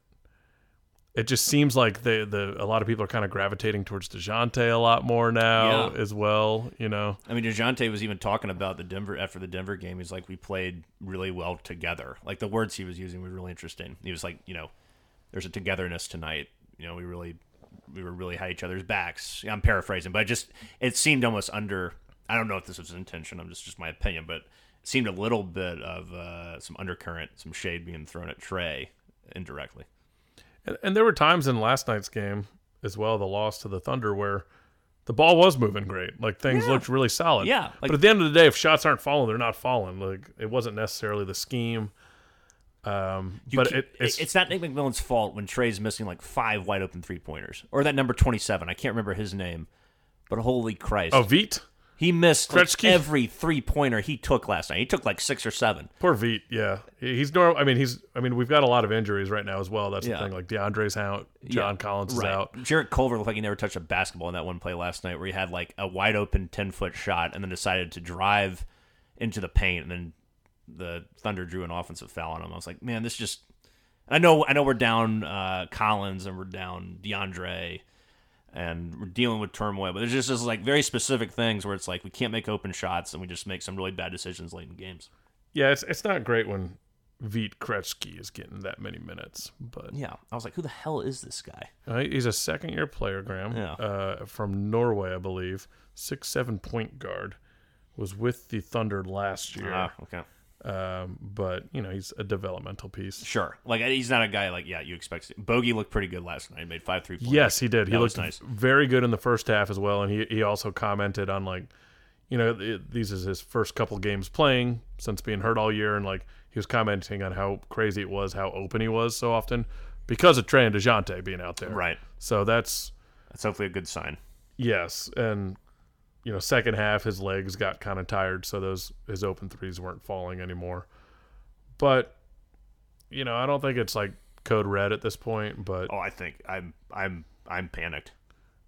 it just seems like the the a lot of people are kind of gravitating towards Dejounte a lot more now Yeah. as well. You know, I mean, Dejounte was even talking about the Denver after the Denver game. He's like, we played really well together. Like the words he was using were really interesting. He was like, you know, there's a togetherness tonight. You know, we really, we were really had each other's backs. I'm paraphrasing, but it just it seemed almost under. I don't know if this was his intention. I'm just just my opinion, but it seemed a little bit of uh, some undercurrent, some shade being thrown at Trae indirectly. And, and there were times in last night's game as well, the loss to the Thunder, where the ball was moving great. Like things Yeah. looked really solid. Yeah, like- but at the end of the day, if shots aren't falling, they're not falling. Like it wasn't necessarily the scheme. Um, but it, it's, it's not Nick McMillan's fault when Trae's missing like five wide open three pointers or that number 27. I can't remember his name, but holy Christ. oh Veet, He missed like, Gretzky? every three pointer he took last night. He took like six or seven. poor Veet. Yeah, he's normal. I mean, he's. I mean, we've got a lot of injuries right now as well. That's Yeah. the thing. Like DeAndre's out, John Collins is out. Jarrett Culver looked like he never touched a basketball in that one play last night where he had like a wide open 10 foot shot and then decided to drive into the paint and then the Thunder drew an offensive foul on him. I was like, man, this just. I know, I know, we're down uh, Collins and we're down DeAndre, and we're dealing with turmoil. But there's just this like very specific things where it's like we can't make open shots and we just make some really bad decisions late in games. Yeah, it's it's not great when Veet Kretzky is getting that many minutes, but Yeah, I was like, who the hell is this guy? Uh, he's a second year player, Graham. Yeah. Uh, from Norway, I believe. Six seven point guard. Was with the Thunder last year. Ah, okay. Um, but you know, he's a developmental piece. Sure. Like he's not a guy like yeah you expect. Bogey looked pretty good last night. He made five three pointers. Yes, he did. He That was looked nice. very good in the first half as well, and he he also commented on like, you know, th- these is his first couple games playing since being hurt all year, and like he was commenting on how crazy it was, how open he was so often because of Trae and Dejounte being out there. Right. So that's That's hopefully a good sign. Yes, and you know, second half his legs got kind of tired, so those his open threes weren't falling anymore. But you know, I don't think it's like code red at this point. But Oh, I think I'm I'm I'm panicked.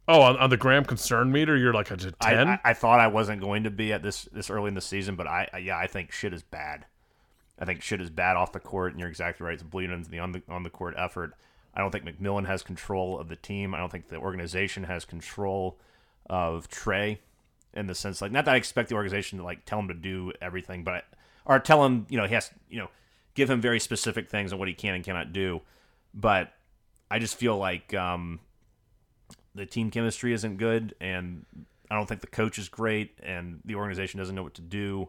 oh, on, on the Graham concern meter, you're like a ten. I, I thought I wasn't going to be at this this early in the season, but I, I yeah I think shit is bad. I think shit is bad off the court, and you're exactly right. It's bleeding into the on the on the court effort. I don't think McMillan has control of the team. I don't think the organization has control of Trae in the sense like not that I expect the organization to like tell him to do everything, but or tell him you know he has you know give him very specific things on what he can and cannot do. But I just feel like um, the team chemistry isn't good, and I don't think the coach is great, and the organization doesn't know what to do.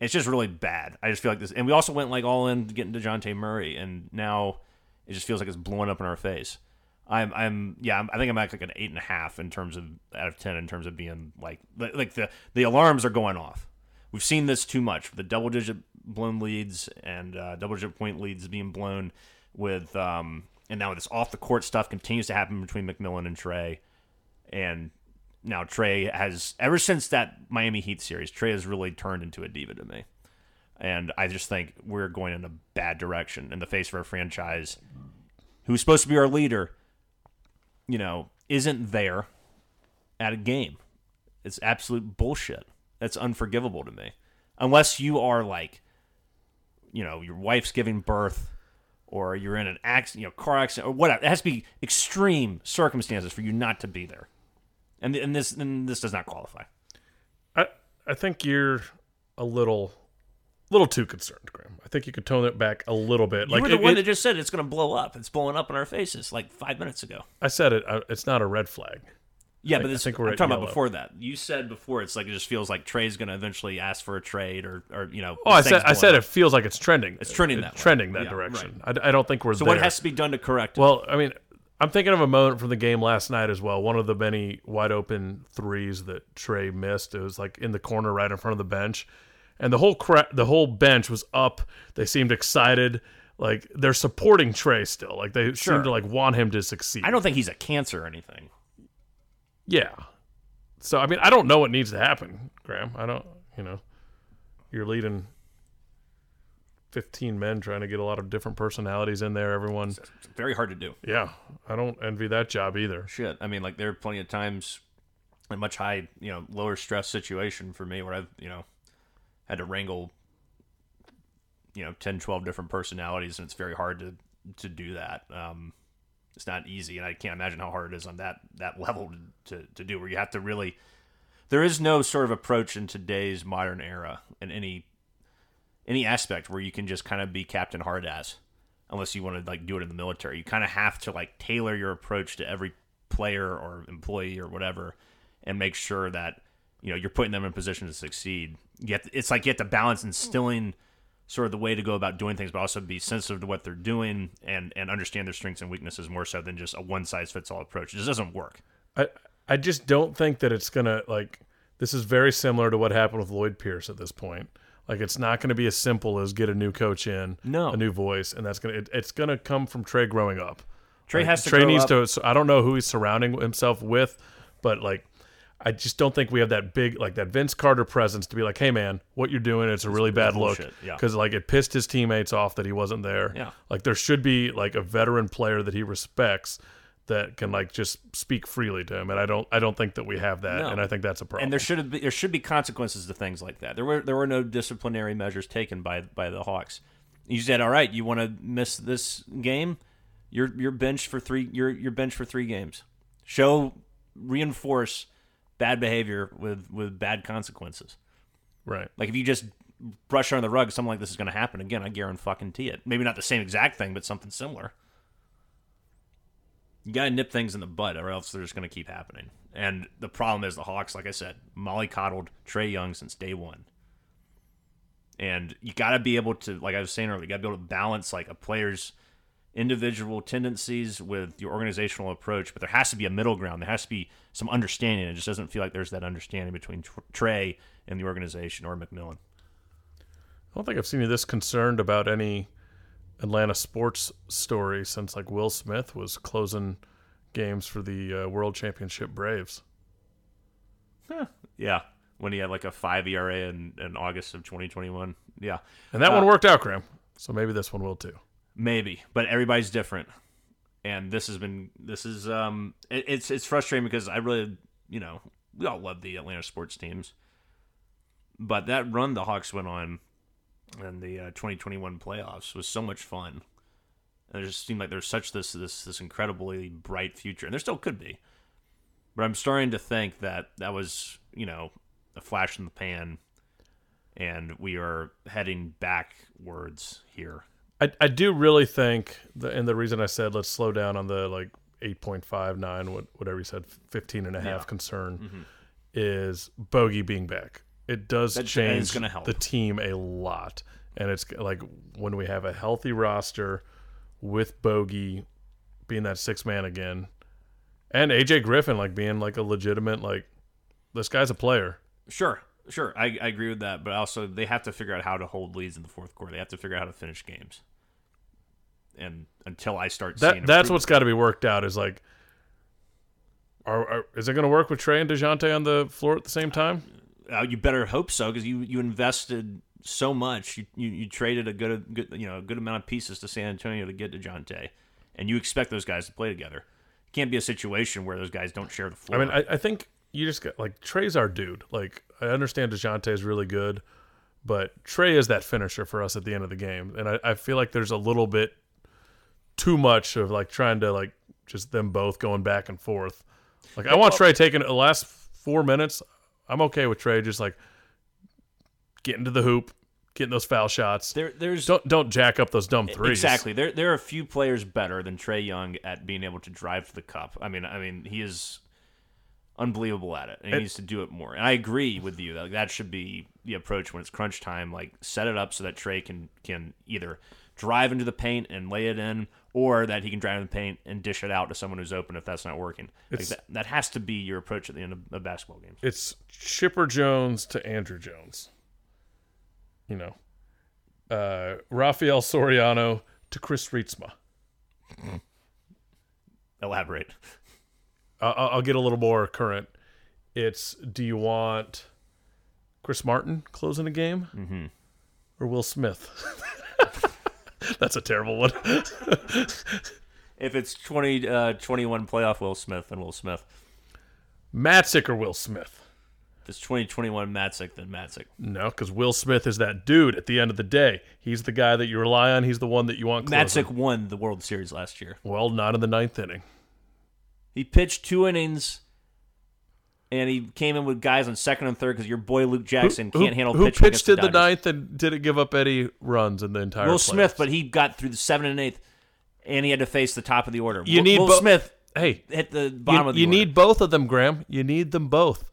It's just really bad. I just feel like this, and we also went like all in to get into Dejounte Murray, and now it just feels like it's blowing up in our face. I'm, I'm, yeah, I'm, I think I'm at like an eight and a half in terms of out of ten in terms of being like, like the the alarms are going off. We've seen this too much. With the double digit blown leads and uh, double digit point leads being blown with, um, and now this off the court stuff continues to happen between McMillan and Trae, and now Trae has ever since that Miami Heat series, Trae has really turned into a diva to me. And I just think we're going in a bad direction in the face of our franchise who's supposed to be our leader, you know, isn't there at a game. It's absolute bullshit. That's unforgivable to me. Unless you are like, you know, your wife's giving birth or you're in an accident, you know, car accident or whatever. It has to be extreme circumstances for you not to be there. And, and this and this does not qualify. I I think you're a little little too concerned, Graham. I think you could tone it back a little bit. You like were the it- one it- that just said it's going to blow up. It's blowing up in our faces like five minutes ago. I said it. uh, It's not a red flag. Yeah, think- but I this, think we're I'm talking yellow. about before that. You said before it's like it just feels like Trae's going to eventually ask for a trade or, or you know. Oh, I said I said blowing it feels like it's trending. It's trending that trending that Yeah, direction. I, I don't think we're. So there. what has to be done to correct it? Well, I mean, I'm thinking of a moment from the game last night as well. One of the many wide open threes that Trae missed. It was like in the corner right in front of the bench, and the whole cra- the whole bench was up. They seemed excited. Like they're supporting Trae still. Like they Sure. seem to like want him to succeed. I don't think he's a cancer or anything. Yeah. So I mean, I don't know what needs to happen, Graham. I don't. You know, you're leading. 15 men trying to get a lot of different personalities in there. Everyone, It's very hard to do. yeah, I don't envy that job either. Shit. I mean, like there are plenty of times a much high, you know, lower stress situation for me where I've, you know, had to wrangle, you know, 10, 12 different personalities, and it's very hard to to do that. Um, it's not easy, and I can't imagine how hard it is on that that level to to do. Where you have to really, there is no sort of approach in today's modern era in any any aspect where you can just kind of be Captain Hard Ass, unless you want to like do it in the military. You kind of have to like tailor your approach to every player or employee or whatever, and make sure that you know you're putting them in a position to succeed. Yet it's like you have to balance instilling sort of the way to go about doing things, but also be sensitive to what they're doing and and understand their strengths and weaknesses more so than just a one size fits all approach. It just doesn't work. I I just don't think that it's gonna like this is very similar to what happened with Lloyd Pierce at this point. Like it's not going to be as simple as get a new coach in, No. a new voice, and that's gonna it, it's gonna come from Trae growing up. Trae Like, has to Trae needs up. to. I don't know who he's surrounding himself with, but like. I just don't think we have that big, like that Vince Carter presence to be like, "Hey, man, what you're doing, it's a really bad look." bullshit, yeah. Because like it pissed his teammates off that he wasn't there. Yeah. Like there should be like a veteran player that he respects that can like just speak freely to him, and I don't, I don't think that we have that, No. and I think that's a problem. And there should have been, there should be consequences to things like that. There were there were no disciplinary measures taken by by the Hawks. You said, "All right, you want to miss this game? You're you're benched for three. You're you're benched for three games. Show reinforce bad behavior with with bad consequences. right. Like if you just brush under the rug, something like this is going to happen again. I guarantee fucking it. Maybe not the same exact thing, but something similar. You got to nip things in the bud, or else they're just going to keep happening. And the problem is the Hawks, like I said, mollycoddled Trae Young since day one. And you got to be able to, like I was saying earlier, you got to be able to balance like a player's individual tendencies with your organizational approach. But there has to be a middle ground. There has to be some understanding. It just doesn't feel like there's that understanding between Trae and the organization or McMillan. I don't think I've seen you this concerned about any Atlanta sports story since like Will Smith was closing games for the uh, World Championship Braves. Yeah, when he had like a five ERA in, in August of 2021. Yeah, And that Uh, one worked out, Graham. So maybe this one will too. Maybe, but everybody's different, and this has been this is um it, it's it's frustrating because I really you know we all love the Atlanta sports teams, but that run the Hawks went on in the uh, 2021 playoffs was so much fun. And it just seemed like there's such this this this incredibly bright future, and there still could be. But I'm starting to think that that was you know a flash in the pan, and we are heading backwards here. I, I do really think, the, and the reason I said let's slow down on the like 8.59, what, whatever you said, 15 and a half Yeah. Mm-hmm. concern is Bogey being back. It does That- change gonna help. the team a lot. And it's like when we have a healthy roster with Bogey being that six man again, and AJ Griffin like being like a legitimate, like, this guy's a player. Sure, sure, I, I agree with that. But also, they have to figure out how to hold leads in the fourth quarter. They have to figure out how to finish games. And until I start seeing That that's what's got to be worked out is like are, are is it going to work with Trae and Dejounte on the floor at the same time? Uh, you better hope so because you you invested so much. You, you, you traded a good, good you know a good amount of pieces to San Antonio to get Dejounte, and you expect those guys to play together. It can't be a situation where those guys don't share the floor. I mean, I, I think you just got like Trae's our dude. Like I understand Dejounte is really good, but Trae is that finisher for us at the end of the game, and I, I feel like there's a little bit too much of like trying to like just them both going back and forth. Like I want Trae taking the last four minutes. I'm okay with Trae just like getting to the hoop, getting those foul shots. there, there's Don't don't jack up those dumb threes. Exactly. There there are a few players better than Trae Young at being able to drive to the cup. I mean, I mean, he is unbelievable at it, and he needs to do it more. And I agree with you that that should be the approach when it's crunch time. Like set it up so that Trae can can either drive into the paint and lay it in, or that he can drive in the paint and dish it out to someone who's open if that's not working. Like that, that has to be your approach at the end of, of basketball games. It's Chipper Jones to Andruw Jones. You know, uh, Rafael Soriano to Chris Reitsma. Elaborate. I'll, I'll get a little more current. It's do you want Chris Martin closing the game Mm-hmm. or Will Smith? That's a terrible one. If it's 20, uh, 21 playoff Will Smith, then Will Smith. Matzek or Will Smith? If it's 2021 Matzek, then Matzek. No, because Will Smith is that dude at the end of the day. He's the guy that you rely on. He's the one that you want closing. Matzek won the World Series last year. Well, not in the ninth inning. He pitched two innings, and he came in with guys on second and third because your boy Luke Jackson can't handle who pitching pitched against the the ninth and didn't give up any runs in the entire. Will playoffs? Smith, but he got through the seventh and eighth, and he had to face the top of the order. You Will, need Will bo- Smith hey, hit the bottom you, of the you order. need both of them, Graham. You need them both.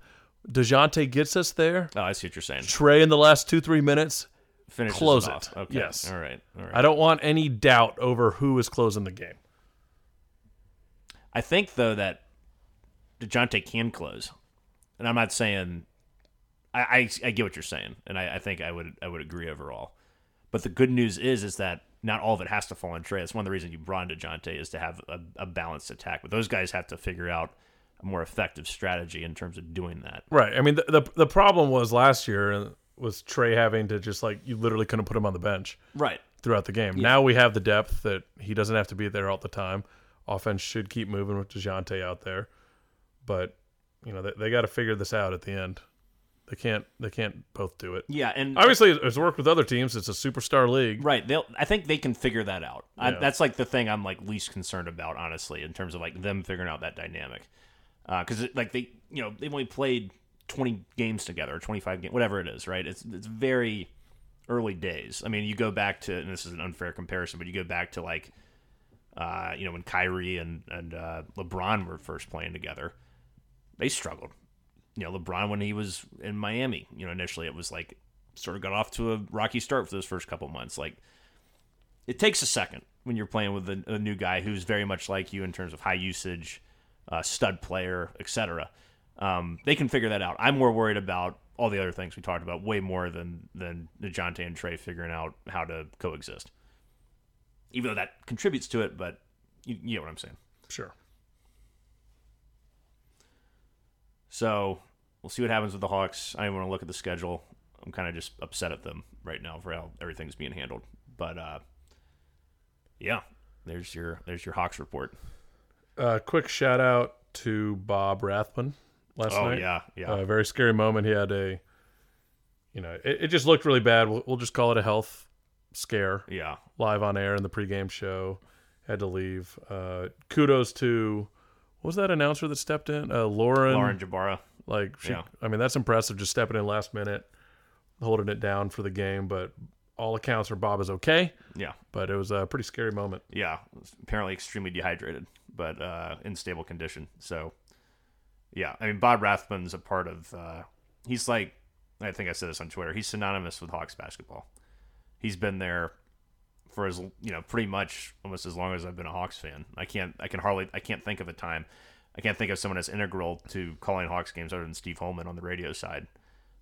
Dejounte gets us there. Oh, I see what you're saying. Trae in the last two three minutes. Finishes close it. it. off. Okay. Yes. All right. All right. I don't want any doubt over who is closing the game. I think though that Dejounte can close, and I'm not saying I, I, I get what you're saying, and I, I think I would I would agree overall. But the good news is is that not all of it has to fall on Trae. That's one of the reasons you brought in Dejounte is to have a, a balanced attack. But those guys have to figure out a more effective strategy in terms of doing that. Right. I mean, the the, the problem was last year uh, was Trae having to just like you literally couldn't put him on the bench Right. throughout the game. Now we have the depth that he doesn't have to be there all the time. Offense should keep moving with Dejounte out there, but you know they, they got to figure this out at the end. They can't they can't both do it. Yeah, and Obviously, it's worked with other teams. It's a superstar league. Right. They'll. I think they can figure that out. I, Yeah. that's like the thing I'm like least concerned about, honestly, in terms of like them figuring out that dynamic. Because like they, you know, they've only played 20 games together, or 25 games, whatever it is. Right. It's it's very early days. I mean, you go back to, and this is an unfair comparison, but you go back to like, uh, you know, when Kyrie and and uh, LeBron were first playing together, they struggled. You know, LeBron when he was in Miami, you know, initially it was like sort of got off to a rocky start for those first couple months. Like it takes a second when you're playing with a, a new guy who's very much like you in terms of high usage, uh, stud player, etc. Um, they can figure that out. I'm more worried about all the other things we talked about way more than than Dejounte and Trae figuring out how to coexist. Even though that contributes to it, but you, you get what I'm saying. Sure. So we'll see what happens with the Hawks. I don't want to look at the schedule. I'm kind of just upset at them right now for how everything's being handled. But uh, yeah, there's your there's your Hawks report. Uh, quick shout out to Bob Rathbun last Oh night. Oh yeah, yeah, a very scary moment. He had a, you know, it, it just looked really bad. We'll, we'll just call it a health scare yeah. live on air in the pregame show. Had to leave. Uh, kudos to what was that announcer that stepped in? Uh, Lauren. Lauren Jbara. Like, she, Yeah. I mean, that's impressive. Just stepping in last minute, holding it down for the game. But all accounts are Bob is okay. Yeah, But it was a pretty scary moment. yeah. Apparently extremely dehydrated, but uh, in stable condition. So yeah, I mean Bob Rathbun's a part of. Uh, he's like, I think I said this on Twitter. He's synonymous with Hawks basketball. He's been there for as you know, pretty much almost as long as I've been a Hawks fan. I can't, I can hardly, I can't think of a time. I can't think of someone as integral to calling Hawks games other than Steve Holman on the radio side.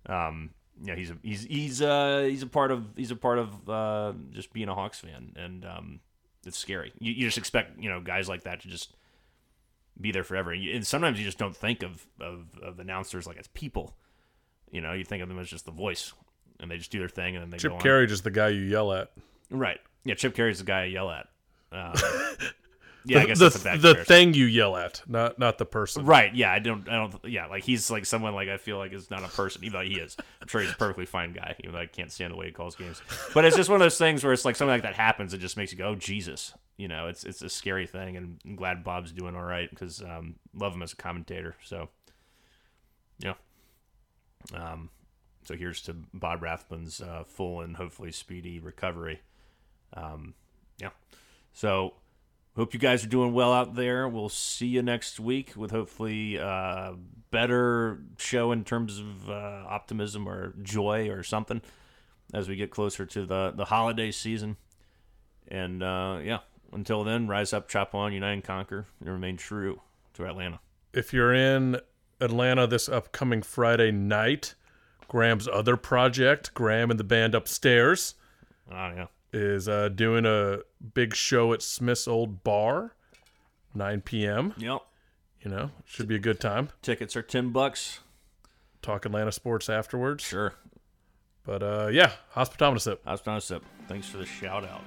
Um, you know, he's a, he's he's uh he's a part of he's a part of uh, just being a Hawks fan, and um, it's scary. You, you just expect you know guys like that to just be there forever. And, you, and sometimes you just don't think of, of of announcers like as people. You know, you think of them as just the voice, and they just do their thing, and then they Chip go on. Caray just the guy you yell at. Right. Yeah, Chip Caray's the guy I yell at. Um, yeah, I guess the the comparison. thing you yell at, not not the person. Right. Yeah, I don't. I don't. Yeah, like he's like someone like I feel like is not a person, even though he is. I'm sure he's a perfectly fine guy, even though I can't stand the way he calls games. But it's just one of those things where it's like something like that happens, it just makes you go, "Oh Jesus!" You know, it's it's a scary thing, and I'm glad Bob's doing all right because um, love him as a commentator. So, yeah. Um, so here's to Bob Rathbun's uh, full and hopefully speedy recovery. Um, yeah. So hope you guys are doing well out there. We'll see you next week with hopefully uh, better show in terms of uh, optimism or joy or something as we get closer to the the holiday season. And uh, yeah, until then, rise up, chop on, unite and conquer, and remain true to Atlanta. If you're in Atlanta this upcoming Friday night, Graham's other project, Graham and the band upstairs, Oh yeah, is uh, doing a big show at Smith's Old Bar, 9 p.m. yep. You know, should be a good time. Tickets are ten bucks. Talk Atlanta sports afterwards. Sure. But uh, yeah, hospitometer sip. I was trying to sip. Thanks for the shout out.